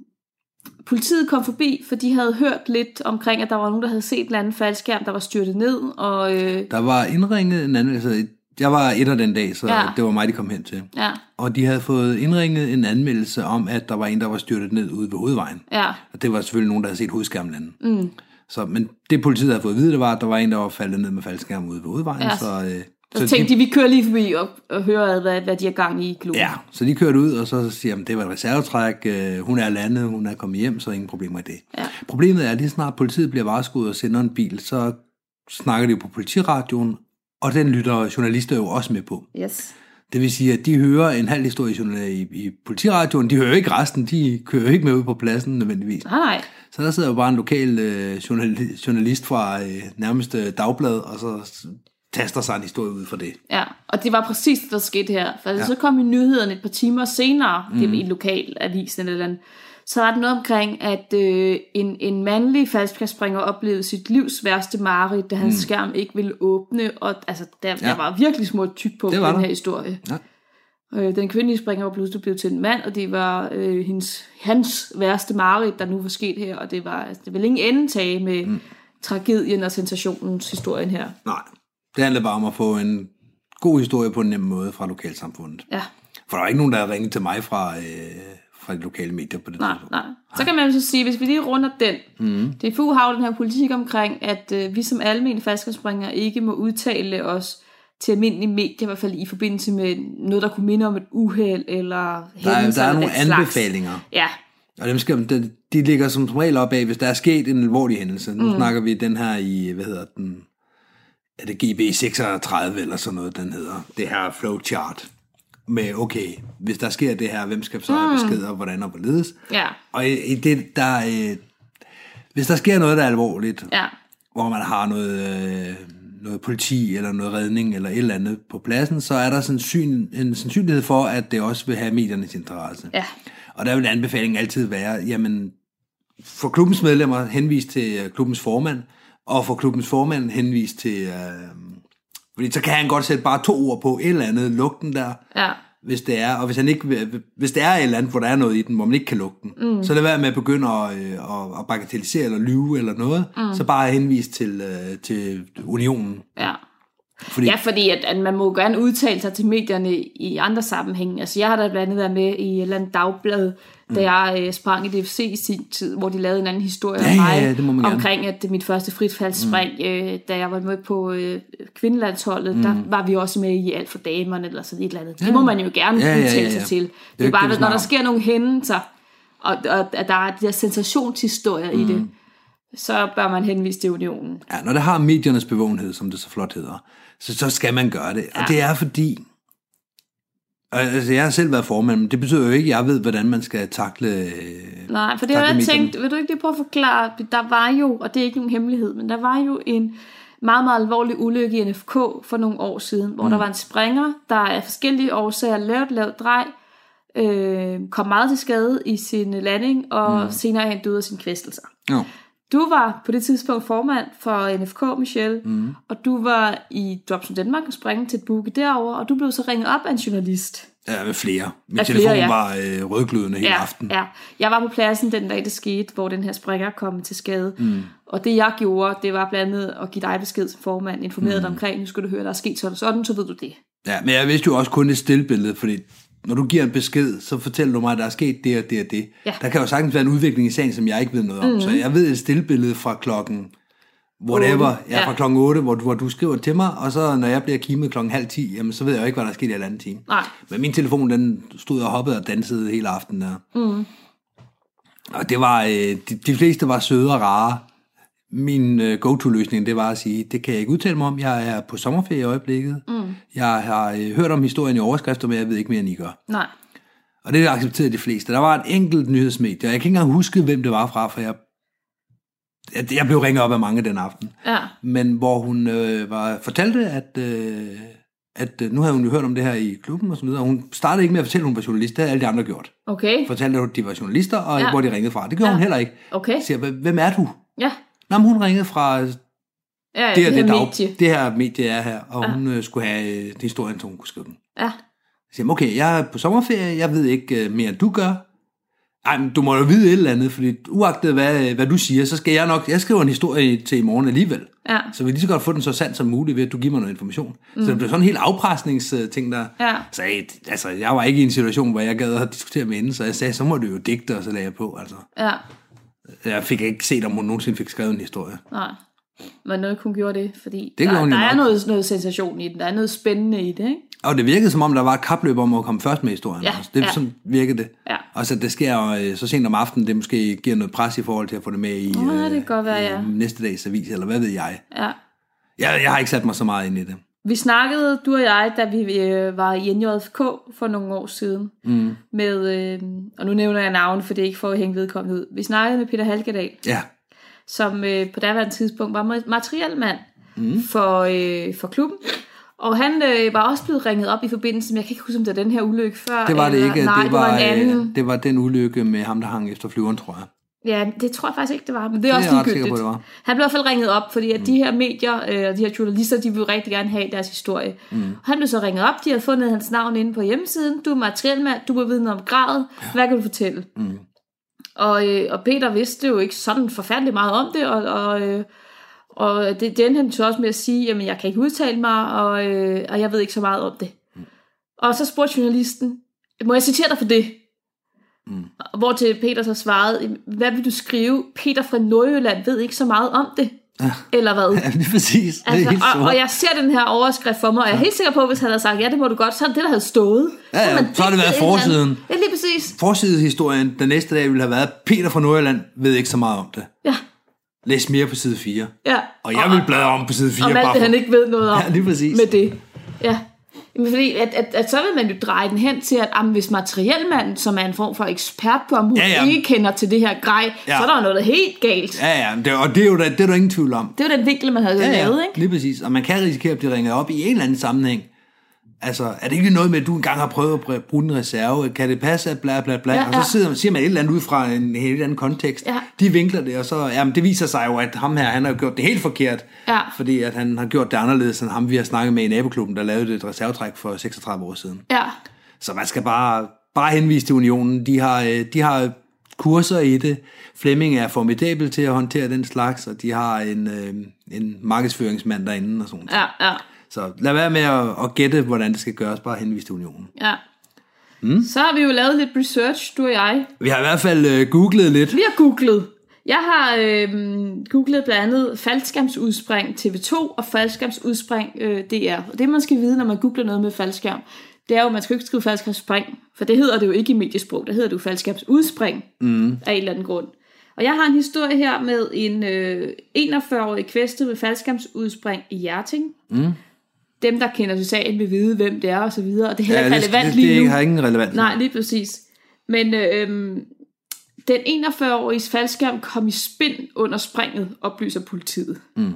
[SPEAKER 3] politiet kom forbi, for de havde hørt lidt omkring, at der var nogen, der havde set en anden faldskærm, der var styrtet ned. Og, øh,
[SPEAKER 2] Der var indringet en anden, altså jeg var et af den dag, så
[SPEAKER 3] Ja.
[SPEAKER 2] det var mig, de kom hen til.
[SPEAKER 3] ja,
[SPEAKER 2] Og de havde fået indringet en anmeldelse om, at der var en, der var styrtet ned ude ved hovedvejen.
[SPEAKER 3] ja,
[SPEAKER 2] Og det var selvfølgelig nogen, der havde set hovedskærmen lande. Mm. Så, men det politiet havde fået at vide, det var, at der var en, der var faldet ned med faldskærmen ude ved hovedvejen.
[SPEAKER 3] Ja.
[SPEAKER 2] Så, øh,
[SPEAKER 3] så tænkte de, vi kører lige forbi og, og hører, hvad, hvad de har gang i i klubben.
[SPEAKER 2] Ja, så de kørte ud, og så siger de, det var et reservetræk, øh, hun er landet, hun er kommet hjem, så ingen problemer i det.
[SPEAKER 3] Ja.
[SPEAKER 2] Problemet er, at lige snart politiet bliver varskudt og sender en bil, så snakker de på politiradioen, og den lytter journalister jo også med på.
[SPEAKER 3] Yes.
[SPEAKER 2] Det vil sige, at de hører en halv historie i, i, i politiradioen, de hører jo ikke resten, de kører jo ikke med ud på pladsen nødvendigvis.
[SPEAKER 3] Nej, nej.
[SPEAKER 2] Så der sidder jo bare en lokal øh, journalist, journalist fra øh, nærmeste dagblad, og så taster sig en historie ud fra det.
[SPEAKER 3] Ja, og det var præcis det, der skete her. For ja. så kom i nyhederne et par timer senere, mm. det i en lokal avis eller andet, så var der noget omkring, at øh, en, en mandlig faldskærmsspringer oplevede sit livs værste mareridt, da hans mm. skærm ikke ville åbne, og altså, der, ja. der var virkelig små tyk på
[SPEAKER 2] Det
[SPEAKER 3] den
[SPEAKER 2] der.
[SPEAKER 3] her historie.
[SPEAKER 2] Ja.
[SPEAKER 3] Øh, den kvindelige springer var pludselig blevet til en mand, og det var øh, hendes, hans værste mareridt, der nu var sket her, og det var altså, det vil ingen ende tage med mm. tragedien og sensationens historien her.
[SPEAKER 2] Nej, det handler bare om at få en god historie på en nem måde fra lokalsamfundet.
[SPEAKER 3] Ja.
[SPEAKER 2] For der er ikke nogen, der har ringet til mig fra, øh, fra de lokale medier på det
[SPEAKER 3] Nej,
[SPEAKER 2] tidspunkt.
[SPEAKER 3] nej. Så kan man jo så sige, hvis vi lige runder den. Mm. DFU har jo den her politik omkring, at øh, vi som almene faldskærmsspringere ikke må udtale os til almindelige medier, i hvert fald i forbindelse med noget, der kunne minde om et uheld eller
[SPEAKER 2] Der er,
[SPEAKER 3] hændelser
[SPEAKER 2] der er nogle
[SPEAKER 3] den slags.
[SPEAKER 2] anbefalinger,
[SPEAKER 3] Ja,
[SPEAKER 2] og dem skal, de, de ligger som regel op af, hvis der er sket en alvorlig hændelse. Nu mm. snakker vi den her i, hvad hedder den, er det GB36 eller sådan noget, den hedder. Det her flowchart med, okay, hvis der sker det her, hvem skal så have besked, og hvordan og hvorledes.
[SPEAKER 3] ja,
[SPEAKER 2] Og i, i det, der, øh, hvis der sker noget, der er alvorligt,
[SPEAKER 3] ja,
[SPEAKER 2] hvor man har noget, øh, noget politi eller noget redning eller et eller andet på pladsen, så er der sandsyn, en sandsynlighed for, at det også vil have mediernes interesse.
[SPEAKER 3] ja,
[SPEAKER 2] Og der vil anbefalingen altid være, jamen, for klubbens medlemmer henvist til øh, klubbens formand, og for klubbens formand henvist til... Øh, fordi så kan han godt sætte bare to ord på et eller andet, lukke den der,
[SPEAKER 3] ja,
[SPEAKER 2] hvis det er, og hvis, han ikke, hvis det er et eller andet, hvor der er noget i den, hvor man ikke kan lukke den, mm. så lad være med at begynde at, øh, at, at bagatellisere eller lyve eller noget, mm. så bare henvise til, øh, til unionen.
[SPEAKER 3] ja.
[SPEAKER 2] Fordi,
[SPEAKER 3] Ja, fordi at, at man må gerne udtale sig til medierne i andre sammenhænge. Altså, jeg har da blandt andet været med i et eller andet dagblad. Da jeg øh, sprang i DFC i sin tid, hvor de lavede en anden historie
[SPEAKER 2] Ja,
[SPEAKER 3] om
[SPEAKER 2] ja,
[SPEAKER 3] mig,
[SPEAKER 2] ja, det må man gerne.
[SPEAKER 3] omkring at det mit første fritfaldsspring, mm. øh, da jeg var med på øh, kvindelandsholdet, mm. der var vi også med i alt for damerne, eller sådan et eller andet. Det må man jo gerne
[SPEAKER 2] Ja, ja, ja, ja.
[SPEAKER 3] sig til. Det
[SPEAKER 2] jo
[SPEAKER 3] er bare,
[SPEAKER 2] det,
[SPEAKER 3] når der sker nogle hændelser, og, og at der er de der sensationshistorier mm. i det, så bør man henvise til unionen.
[SPEAKER 2] Ja, når det har mediernes bevågenhed, som det så flot hedder, så, så skal man gøre det. Og det er fordi, altså jeg har selv været formand, men det betyder jo ikke, at jeg ved, hvordan man skal takle... øh,
[SPEAKER 3] Nej, for det har jeg tænkt, vil du ikke lige prøve at forklare, der var jo, og det er ikke nogen hemmelighed, men der var jo en meget, meget alvorlig ulykke i NFK for nogle år siden, hvor mm. der var en springer, der af forskellige årsager lavt, lavt drej, øh, kom meget til skade i sin landing, og mm. senere hen døde af sin kvæstelser.
[SPEAKER 2] Jo.
[SPEAKER 3] Du var på det tidspunkt formand for NFK, Michelle, mm. og du var i Dropson Danmark og springe til et buke derover, og du blev så ringet op af en journalist.
[SPEAKER 2] Ja, med flere. Min
[SPEAKER 3] Af
[SPEAKER 2] telefon
[SPEAKER 3] flere, ja.
[SPEAKER 2] var øh, rødglødende hele aften.
[SPEAKER 3] Ja. Jeg var på pladsen den dag, det skete, hvor den her springer kom til skade. Mm. Og det jeg gjorde, det var blandt andet at give dig besked som formand, informere mm. dig omkring, nu skal du høre, der er sket sådan og sådan, så ved du det.
[SPEAKER 2] Ja, men jeg vidste jo også kun et stillbillede, fordi når du giver en besked, så fortæller du mig, at der er sket det og det og det.
[SPEAKER 3] Ja.
[SPEAKER 2] Der kan jo sagtens være en udvikling i sagen, som jeg ikke ved noget om. Mm. Så jeg ved et stillbillede fra klokken whatever,
[SPEAKER 3] Otte,
[SPEAKER 2] ja,
[SPEAKER 3] ja.
[SPEAKER 2] fra klokken 8, hvor du, hvor du skriver til mig, og så når jeg bliver kimet klokken halv 10, jamen, så ved jeg jo ikke, hvad der er sket i en anden time.
[SPEAKER 3] Nej.
[SPEAKER 2] Men min telefon, den stod og hoppede og dansede hele aftenen der. Mm. Og det var, øh, de, de fleste var søde og rare. Min øh, go-to-løsning, det var at sige, det kan jeg ikke udtale mig om. Jeg er på sommerferie i øjeblikket. Mm. Jeg har øh, hørt om historien i overskrifter, men jeg ved ikke mere, end I gør.
[SPEAKER 3] Nej.
[SPEAKER 2] Og det accepterede de fleste. Der var et enkelt nyhedsmedie, og jeg kan ikke engang huske, hvem det var fra, for jeg, jeg, jeg blev ringet op af mange den aften.
[SPEAKER 3] Ja.
[SPEAKER 2] Men hvor hun øh, var, fortalte, at øh, at øh, nu havde hun jo hørt om det her i klubben og så videre. Hun startede ikke med at fortælle, at hun var journalist. Det havde alle de andre gjort.
[SPEAKER 3] Okay.
[SPEAKER 2] Fortalte, at de var journalister, og
[SPEAKER 3] Ja.
[SPEAKER 2] hvor de ringede fra. Det gjorde
[SPEAKER 3] Ja.
[SPEAKER 2] hun heller ikke.
[SPEAKER 3] Okay.
[SPEAKER 2] Jeg "Hvem- hvem er du?
[SPEAKER 3] Ja.
[SPEAKER 2] Nå, men hun ringede fra
[SPEAKER 3] Ja,
[SPEAKER 2] det,
[SPEAKER 3] her
[SPEAKER 2] det, dag,
[SPEAKER 3] medie.
[SPEAKER 2] det her medie er her, og ja. hun øh, skulle have øh, historien, så hun kunne skrive den.
[SPEAKER 3] Ja.
[SPEAKER 2] Jeg siger, okay, jeg er på sommerferie, jeg ved ikke øh, mere, end du gør. Ej, men du må jo vide et eller andet, fordi uagtet hvad, øh, hvad du siger, så skal jeg nok, jeg skriver en historie til i morgen alligevel.
[SPEAKER 3] Ja.
[SPEAKER 2] Så vi lige så godt få den så sand som muligt ved, at du giver mig noget information. Mm. Så det blev sådan en helt afpresningsting der.
[SPEAKER 3] Ja.
[SPEAKER 2] Så jeg, altså, jeg var ikke i en situation, hvor jeg gad at diskutere med hende, så jeg sagde, så må du jo digte, og så lagde jeg på. Altså.
[SPEAKER 3] Ja.
[SPEAKER 2] Jeg fik ikke set, om hun nogensinde fik skrevet en historie.
[SPEAKER 3] Nej. Men noget hun gjorde det, fordi
[SPEAKER 2] Det
[SPEAKER 3] der,
[SPEAKER 2] jo
[SPEAKER 3] der er noget, noget sensation i den. Der er noget spændende i det, ikke?
[SPEAKER 2] Og det virkede som om, der var et kapløb om at komme først med historien.
[SPEAKER 3] Ja,
[SPEAKER 2] også. Det,
[SPEAKER 3] ja.
[SPEAKER 2] Sådan virkede det.
[SPEAKER 3] Ja.
[SPEAKER 2] Og så det sker øh, så sent om aftenen, det måske giver noget pres i forhold til at få det med i, øh,
[SPEAKER 3] det kan godt være, ja.
[SPEAKER 2] næste dags avis, eller hvad ved jeg.
[SPEAKER 3] Ja.
[SPEAKER 2] jeg. Jeg har ikke sat mig så meget ind i det.
[SPEAKER 3] Vi snakkede, du og jeg, da vi øh, var i NJFK for nogle år siden, mm. med, øh, og nu nævner jeg navn, for det er ikke for at hænge vedkommende ud. Vi snakkede med Peter Halkedal,
[SPEAKER 2] Ja,
[SPEAKER 3] som øh, på daværende tidspunkt var ma- materielmand mm. for, øh, for klubben. Og han øh, var også blevet ringet op i forbindelse med, jeg kan ikke huske, om det var den her ulykke før.
[SPEAKER 2] det var det
[SPEAKER 3] eller,
[SPEAKER 2] ikke.
[SPEAKER 3] Nej,
[SPEAKER 2] det, var,
[SPEAKER 3] det var en anden.
[SPEAKER 2] øh, det var den ulykke med ham, der hang efter flyveren, tror jeg.
[SPEAKER 3] Ja, det tror jeg faktisk ikke, det var, men det er
[SPEAKER 2] Det er
[SPEAKER 3] også
[SPEAKER 2] ret sikker
[SPEAKER 3] ligegyldigt.
[SPEAKER 2] på, det var.
[SPEAKER 3] Han blev i hvert fald ringet op, fordi at de her medier øh, og de her journalister, de vil rigtig gerne have deres historie. Mm. Han blev så ringet op, de har fundet hans navn inde på hjemmesiden. Du er materielmand, du må vide om gradet. Hvad kan du fortælle? Mm. Og, øh, og Peter vidste jo ikke sådan forfærdeligt meget om det, og, og, øh, og det, det endte han så også med at sige, jamen jeg kan ikke udtale mig, og, øh, og jeg ved ikke så meget om det. Mm. Og så spurgte journalisten, må jeg citere dig for det? Mm. Hvor til Peter så svarede, hvad vil du skrive? Peter fra Nordjylland ved ikke så meget om det. Ja. Eller hvad?
[SPEAKER 2] Ja, lige præcis. Det er
[SPEAKER 3] Altså,
[SPEAKER 2] helt
[SPEAKER 3] og, og jeg ser den her overskrift for mig, og jeg er helt sikker på, hvis han havde sagt, ja, det må du godt, så er det det, der havde stået.
[SPEAKER 2] Ja, ja,
[SPEAKER 3] man
[SPEAKER 2] så har det været forsiden.
[SPEAKER 3] Ja, lige præcis.
[SPEAKER 2] Forsidehistorien den næste dag ville have været, Peter fra Nordjylland ved ikke så meget om det.
[SPEAKER 3] Ja,
[SPEAKER 2] Læs mere på side 4.
[SPEAKER 3] ja.
[SPEAKER 2] Og jeg vil bladre om på side 4.
[SPEAKER 3] Om alt
[SPEAKER 2] bare
[SPEAKER 3] det,
[SPEAKER 2] for-
[SPEAKER 3] han ikke ved noget om
[SPEAKER 2] Ja, lige præcis.
[SPEAKER 3] med det. Ja. Jamen, fordi at, at, at, så vil man jo dreje den hen til, at jamen, hvis materielmanden, som er en form for ekspert på området,
[SPEAKER 2] Ja,
[SPEAKER 3] ja,
[SPEAKER 2] ja.
[SPEAKER 3] ja. ikke kender til det her grej,
[SPEAKER 2] Ja.
[SPEAKER 3] ja. så er der noget helt galt. Ja.
[SPEAKER 2] Ja, ja, det, og det er jo da, det er der ingen tvivl om.
[SPEAKER 3] Det er jo den vinkel, man havde ja, lavet, ikke?
[SPEAKER 2] lige præcis. Og man kan risikere at blive ringet op i en eller anden sammenhæng. Altså, er det ikke noget med, at du engang har prøvet at br- bruge en reserve? Kan det passe, at bla bla bla?
[SPEAKER 3] Ja,
[SPEAKER 2] Ja, og så sidder, siger man et eller andet ud fra en helt anden kontekst.
[SPEAKER 3] Ja.
[SPEAKER 2] De vinkler det, og så, jamen, det viser sig jo, at ham her, han har gjort det helt forkert.
[SPEAKER 3] Ja.
[SPEAKER 2] Fordi at han har gjort det anderledes, end ham, vi har snakket med i naboklubben, der lavede et reservetræk for 36 år siden.
[SPEAKER 3] Ja.
[SPEAKER 2] Så man skal bare, bare henvise til unionen. De har, øh, de har kurser i det. Flemming er formidabel til at håndtere den slags, og de har en, øh, en markedsføringsmand derinde og sådan noget.
[SPEAKER 3] Ja, ja,
[SPEAKER 2] Så lad være med at, at gætte, hvordan det skal gøres. Bare henvise til unionen.
[SPEAKER 3] ja. Mm. Så har vi jo lavet lidt research, du og jeg.
[SPEAKER 2] Vi har i hvert fald øh, googlet lidt.
[SPEAKER 3] Vi har googlet. Jeg har øh, googlet blandt andet faldskærmsudspring TV2 og faldskærmsudspring øh, DR. Og det man skal vide, når man googler noget med faldskærm, det er jo, at man skal jo ikke skrive faldskærmsspring, for det hedder det jo ikke i mediesprog, det hedder det jo faldskærmsudspring mm. af en eller anden grund. Og jeg har en historie her med en øh, 41-årig kvæstet med faldskærmsudspring i Hjerting. Mm. Dem, der kender til sagen, vil vide, hvem det er og så videre. Og det er heller ikke
[SPEAKER 2] det,
[SPEAKER 3] relevant
[SPEAKER 2] det,
[SPEAKER 3] lige
[SPEAKER 2] det
[SPEAKER 3] nu.
[SPEAKER 2] har ingen relevans.
[SPEAKER 3] Nej, lige præcis. Men øh, den 41-årige faldskærm kom i spind under springet, oplyser politiet. Mm.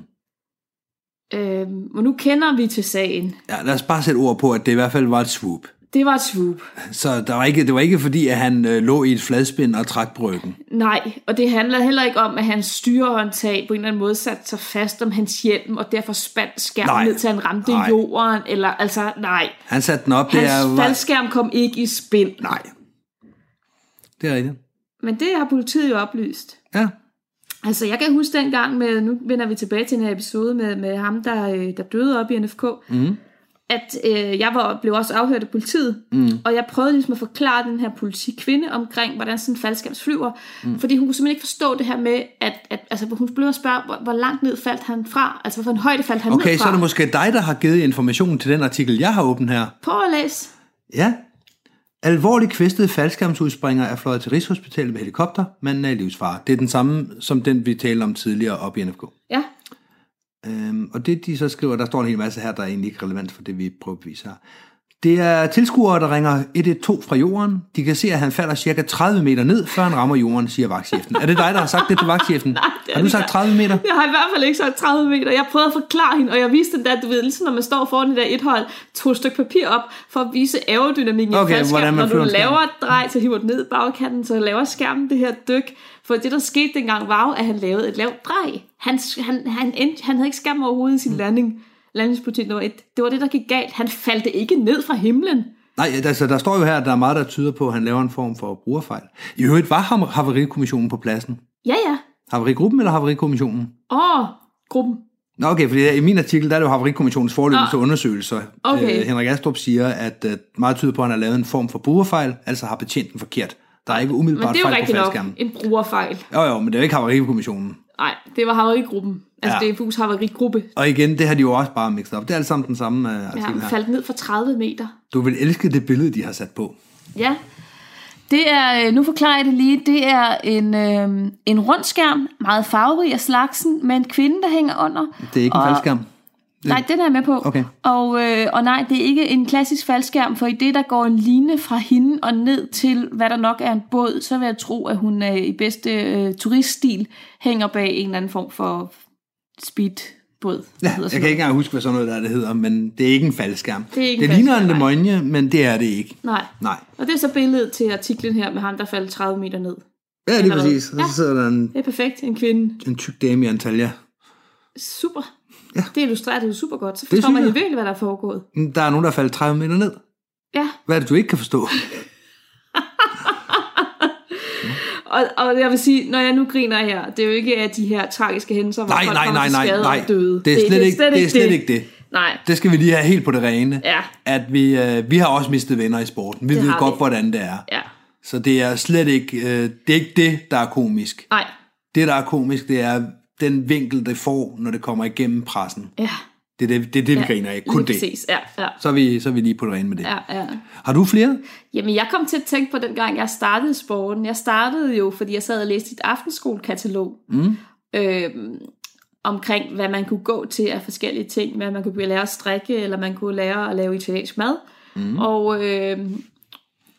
[SPEAKER 3] Øh, og nu kender vi til sagen.
[SPEAKER 2] Ja, lad os bare sætte ord på, at det i hvert fald var et swoop.
[SPEAKER 3] Det var et swoop.
[SPEAKER 2] Så der var ikke, det var ikke fordi, at han øh, lå i et fladspind og trak bryggen.
[SPEAKER 3] Nej, og det handler heller ikke om, at hans styrehåndtag på en eller anden måde satte sig fast om hans hjelm, og derfor spændt skærmen
[SPEAKER 2] Nej.
[SPEAKER 3] ned til han ramte
[SPEAKER 2] Nej.
[SPEAKER 3] jorden, eller altså, nej.
[SPEAKER 2] Han satte den op.
[SPEAKER 3] Hans
[SPEAKER 2] er, var,
[SPEAKER 3] faldskærm kom ikke i spind.
[SPEAKER 2] nej. Det er rigtigt.
[SPEAKER 3] Men det har politiet jo oplyst.
[SPEAKER 2] Ja.
[SPEAKER 3] Altså, jeg kan huske dengang med, nu vender vi tilbage til den her episode med, med ham, der, øh, der døde op i NFK, mm. At øh, jeg var, blev også afhørt af politiet, mm. og jeg prøvede ligesom at forklare den her politikvinde omkring, hvordan sådan en faldskabs flyver, mm. fordi hun kunne simpelthen ikke forstå det her med, at, at altså, hun blev at spørge, hvor, hvor langt ned faldt han fra, altså hvor en højde faldt han
[SPEAKER 2] Okay,
[SPEAKER 3] ned
[SPEAKER 2] så
[SPEAKER 3] fra.
[SPEAKER 2] er det måske dig, der har givet information til den artikel, jeg har åbent her.
[SPEAKER 3] Prøv at læse.
[SPEAKER 2] Ja. Alvorligt kvæstede faldskærmsudspringer er fløjet til Rigshospitalet med helikopter. Manden er i livsfare. Det er den samme som den, vi talte om tidligere op i NFK.
[SPEAKER 3] Ja,
[SPEAKER 2] Øhm, og det, de så skriver, der står en hel masse her, der er egentlig ikke relevant for det, vi prøver at bevise her. Det er tilskuere, der ringer 112 fra jorden. De kan se, at han falder cirka 30 meter ned, før han rammer jorden, siger vagtchefen. Er det dig, der har sagt det til vagtchefen?
[SPEAKER 3] Nej, det
[SPEAKER 2] har du sagt
[SPEAKER 3] ikke.
[SPEAKER 2] 30 meter?
[SPEAKER 3] Jeg har i hvert fald ikke sagt 30 meter. Jeg prøvede at forklare hende, og jeg viste den der, du ved, ligesom når man står foran det der et hold, et stykke papir op for at vise aerodynamikken i
[SPEAKER 2] Okay,
[SPEAKER 3] en
[SPEAKER 2] hvordan
[SPEAKER 3] faldskærm.
[SPEAKER 2] man
[SPEAKER 3] Når du laver et drej, så hiver du ned i bagkanten, så laver skærmen det her dyk. For det, der skete dengang, var jo, at han lavede et lavt drej. Han, han, han, endte, han havde ikke skærm overhovedet i sin landing. Landingspolitik nummer et. Det var det, der gik galt. Han faldt ikke ned fra himlen.
[SPEAKER 2] Nej, altså, der står jo her, at der er meget, der tyder på, at han laver en form for brugerfejl. I øvrigt var ham- Havarikommissionen på pladsen.
[SPEAKER 3] Ja, ja.
[SPEAKER 2] Havarigruppen eller Havarikommissionen?
[SPEAKER 3] Åh, gruppen.
[SPEAKER 2] Nå, okay, fordi i min artikel, der er det jo Havarikommissionens forløbelse
[SPEAKER 3] Nå.
[SPEAKER 2] undersøgelser.
[SPEAKER 3] Okay.
[SPEAKER 2] Øh, Henrik Astrup siger, at øh, meget tyder på, at han har lavet en form for brugerfejl, altså har betjent den forkert. Der er ikke
[SPEAKER 3] Men
[SPEAKER 2] umiddelbart
[SPEAKER 3] det er jo
[SPEAKER 2] fejl på
[SPEAKER 3] rigtigt nok
[SPEAKER 2] faldskærmen.
[SPEAKER 3] en brugerfejl.
[SPEAKER 2] Jo, jo, men det er jo ikke Havarikommissionen.
[SPEAKER 3] Nej, det var havarigruppen. Altså,
[SPEAKER 2] Ja.
[SPEAKER 3] ja. det er FU's havarigruppe.
[SPEAKER 2] Og igen, det har de jo også bare mixet op. Det er alt sammen den samme uh,
[SPEAKER 3] Ja,
[SPEAKER 2] artikel
[SPEAKER 3] han
[SPEAKER 2] her.
[SPEAKER 3] faldt ned fra 30 meter.
[SPEAKER 2] Du vil elske det billede, de har sat på.
[SPEAKER 3] Ja. Det er, øh, nu forklarer jeg det lige, det er en, øh, en rund skærm, meget farverig af slagsen, med en kvinde, der hænger under.
[SPEAKER 2] Det er ikke en
[SPEAKER 3] Og-
[SPEAKER 2] faldskærm.
[SPEAKER 3] Nej, den er jeg med på.
[SPEAKER 2] Okay.
[SPEAKER 3] Og, øh, og nej, det er ikke en klassisk faldskærm, for i det, der går en line fra hende og ned til, hvad der nok er en båd, så vil jeg tro, at hun øh, i bedste øh, turiststil hænger bag en eller anden form for speedbåd.
[SPEAKER 2] Ja, jeg
[SPEAKER 3] sådan
[SPEAKER 2] kan
[SPEAKER 3] noget.
[SPEAKER 2] ikke engang huske, hvad sådan noget der det hedder, men det er ikke en faldskærm.
[SPEAKER 3] Det er ikke en
[SPEAKER 2] det ligner en
[SPEAKER 3] faldskærm, nej.
[SPEAKER 2] lemonje, men det er det ikke.
[SPEAKER 3] Nej.
[SPEAKER 2] Nej.
[SPEAKER 3] Og det er så billedet til artiklen her med ham, der faldt 30 meter ned.
[SPEAKER 2] Ja, er
[SPEAKER 3] hvad?
[SPEAKER 2] præcis. Og så
[SPEAKER 3] Ja.
[SPEAKER 2] sidder der en,
[SPEAKER 3] Det er perfekt, en kvinde.
[SPEAKER 2] en tyk dame i Antalya.
[SPEAKER 3] Super. Ja. Det illustrerer det jo super godt. Så
[SPEAKER 2] Det
[SPEAKER 3] forstår man jo
[SPEAKER 2] jeg.
[SPEAKER 3] virkelig, hvad der er foregået.
[SPEAKER 2] Der er nogen, der er faldet 30 meter ned.
[SPEAKER 3] Ja,
[SPEAKER 2] Hvad er det, du ikke kan forstå?
[SPEAKER 3] og, og jeg vil sige, når jeg nu griner her, det er jo ikke af de her tragiske hændelser, hvor
[SPEAKER 2] Nej,
[SPEAKER 3] folk
[SPEAKER 2] nej, nej, nej, nej.
[SPEAKER 3] og døde.
[SPEAKER 2] Det er slet, ikke, det er slet ikke det.
[SPEAKER 3] Nej,
[SPEAKER 2] Det skal vi lige have helt på det rene.
[SPEAKER 3] Ja.
[SPEAKER 2] At vi, øh, vi har også mistet venner i sporten. Vi
[SPEAKER 3] Det
[SPEAKER 2] ved godt,
[SPEAKER 3] vi.
[SPEAKER 2] hvordan det er.
[SPEAKER 3] ja,
[SPEAKER 2] Så det er slet ikke, øh, det er ikke det, der er komisk.
[SPEAKER 3] nej,
[SPEAKER 2] Det, der er komisk, det er den vinkel, det får, når det kommer igennem pressen.
[SPEAKER 3] ja.
[SPEAKER 2] Det er det, det, er det vi
[SPEAKER 3] ja.
[SPEAKER 2] griner af. Kun det.
[SPEAKER 3] præcis, ja, ja.
[SPEAKER 2] Så er, vi, så er vi lige på det rene med det.
[SPEAKER 3] Ja, ja.
[SPEAKER 2] Har du flere?
[SPEAKER 3] Jamen, jeg kom til at tænke på den gang, jeg startede sporten. Jeg startede jo, fordi jeg sad og læste et aftenskole-katalog mm. øhm, omkring, hvad man kunne gå til af forskellige ting. Hvad man kunne lære at strikke, eller man kunne lære at lave italiensk mad. Mm. Og øhm,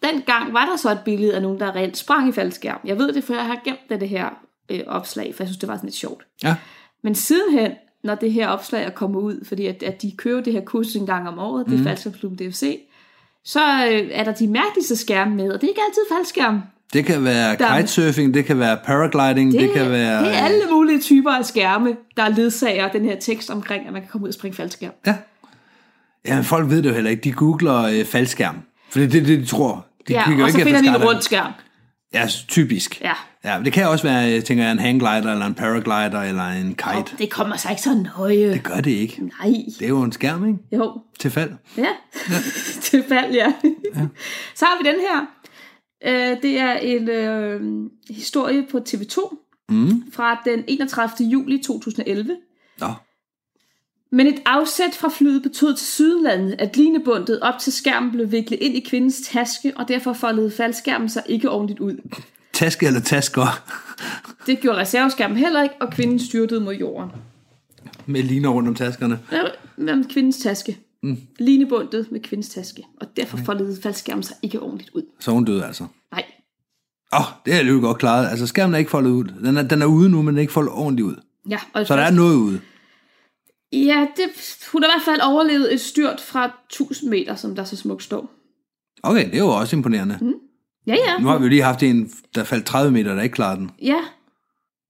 [SPEAKER 3] dengang var der så et billede af nogen, der reelt sprang i faldskærm. Jeg ved det, for jeg har gemt det, det her øh, opslag, for jeg synes, det var sådan lidt sjovt.
[SPEAKER 2] Ja.
[SPEAKER 3] Men sidenhen, når det her opslag er kommet ud, fordi at, at de kører det her kursus en gang om året, det er mm. Faldskærmsklubben DFC, så øh, er der de mærkeligste skærme med, og det er ikke altid faldskærm.
[SPEAKER 2] Det kan være
[SPEAKER 3] Der-
[SPEAKER 2] kitesurfing, det kan være paragliding, det, det kan være...
[SPEAKER 3] det er alle mulige typer af skærme, der ledsager den her tekst omkring, at man kan komme ud og springe faldskærm.
[SPEAKER 2] Ja. ja, men folk ved det jo heller ikke. De googler øh, faldskærm. For det er det, det, de tror. De
[SPEAKER 3] Ja, og så
[SPEAKER 2] ikke
[SPEAKER 3] finder
[SPEAKER 2] efter
[SPEAKER 3] de en rund skærm.
[SPEAKER 2] Ja, typisk.
[SPEAKER 3] Ja.
[SPEAKER 2] Ja. Det kan også være, jeg tænker, jeg, en hangglider, eller en paraglider, eller en kite.
[SPEAKER 3] Og det kommer sig ikke så nøje.
[SPEAKER 2] Det gør det ikke.
[SPEAKER 3] Nej.
[SPEAKER 2] Det er jo en skærm, ikke?
[SPEAKER 3] Jo,
[SPEAKER 2] Til fald.
[SPEAKER 3] Ja, til fald, ja. ja. Så har vi den her. Øh, det er en øh, historie på TV2
[SPEAKER 2] Mm.
[SPEAKER 3] fra den 31. juli 2011.
[SPEAKER 2] Nå.
[SPEAKER 3] Men et afsæt fra flyet betød til Sydlandet, at linebundet op til skærmen blev viklet ind i kvindens taske, og derfor foldede faldskærmen sig ikke ordentligt ud.
[SPEAKER 2] Taske eller tasker
[SPEAKER 3] Det gjorde reserveskærmen heller ikke, og kvinden styrtede mod jorden.
[SPEAKER 2] med liner rundt om taskerne.
[SPEAKER 3] Ja, Med kvindens taske. Mm. Linebundet med kvindens taske, og derfor foldede faldskærmen sig ikke ordentligt ud.
[SPEAKER 2] Så hun døde altså.
[SPEAKER 3] Nej,
[SPEAKER 2] Åh, oh, det er jo godt klaret. Altså, skærmen er ikke foldet ud. Den er, den er ude nu, men den er ikke foldet ordentligt ud.
[SPEAKER 3] ja, og
[SPEAKER 2] Så der er noget ude.
[SPEAKER 3] Ja, det, hun har i hvert fald overlevet et styrt fra 1000 meter, som der så smukt står.
[SPEAKER 2] Okay, det er jo også imponerende. Mm.
[SPEAKER 3] Ja, ja.
[SPEAKER 2] Nu har vi jo lige haft en, der faldt 30 meter, der ikke klarede den.
[SPEAKER 3] Ja.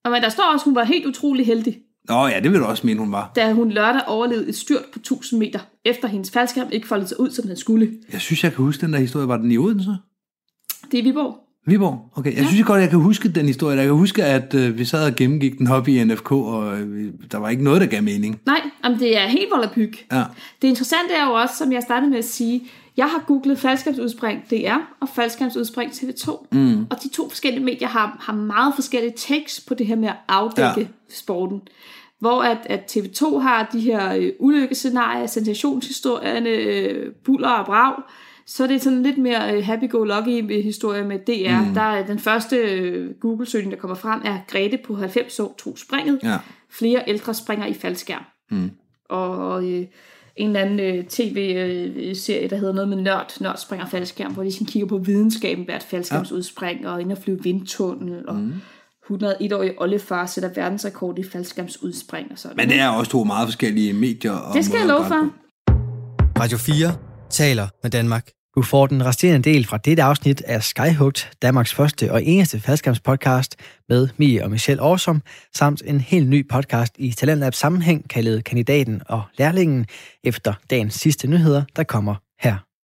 [SPEAKER 3] Og men der står også, at hun var helt utrolig heldig,
[SPEAKER 2] Nå ja, det vil du også mene, hun var.
[SPEAKER 3] da hun lørdag overlevede et styrt på 1000 meter, efter hendes faldskærm ikke foldede sig ud, som den skulle.
[SPEAKER 2] Jeg synes, jeg kan huske den der historie. Var den i Odense?
[SPEAKER 3] Det er Viborg.
[SPEAKER 2] Viborg? Okay. Jeg ja. synes godt, jeg kan huske den historie. Jeg kan huske, at øh, vi sad og gennemgik den op i NFK, og øh, der var ikke noget, der gav mening.
[SPEAKER 3] Nej, jamen det er helt volapyg.
[SPEAKER 2] Ja.
[SPEAKER 3] Det interessante er jo også, som jeg startede med at sige, jeg har googlet faldskærmsudspring DR og faldskærmsudspring TV2. Mm. Og de to forskellige medier har, har meget forskellige takes på det her med at afdække
[SPEAKER 2] Ja.
[SPEAKER 3] ja. sporten. Hvor at, at TV2 har de her øh, ulykkescenarier, sensationshistorierne, øh, buller og brag. Så er det sådan lidt mere øh, happy-go-lucky historie med DR. Mm. Der er den første øh, Google-søgning, der kommer frem, er Grete på 90 år tog springet.
[SPEAKER 2] Ja.
[SPEAKER 3] Flere ældre springer i faldskærm.
[SPEAKER 2] Mm.
[SPEAKER 3] Og øh, en eller anden øh, tv-serie, der hedder noget med nørd, nørd springer faldskærm, hvor de sådan kigger på videnskaben, hvert faldskærmsudspring, og ind og flyve vindtunnel, og mm. 101-årig oldefar sætter verdensrekord i faldskærmsudspring og sådan.
[SPEAKER 2] Men det er også to meget forskellige medier. Og
[SPEAKER 3] det skal jeg love for.
[SPEAKER 1] Radio 4 taler med Danmark. Du får den resterende del fra dette afsnit af Skyhugt, Danmarks første og eneste faldskærmspodcast med Mie og Michelle Årsom, samt en helt ny podcast i Talentlab sammenhæng kaldet Kandidaten og Lærlingen efter dagens sidste nyheder, der kommer her.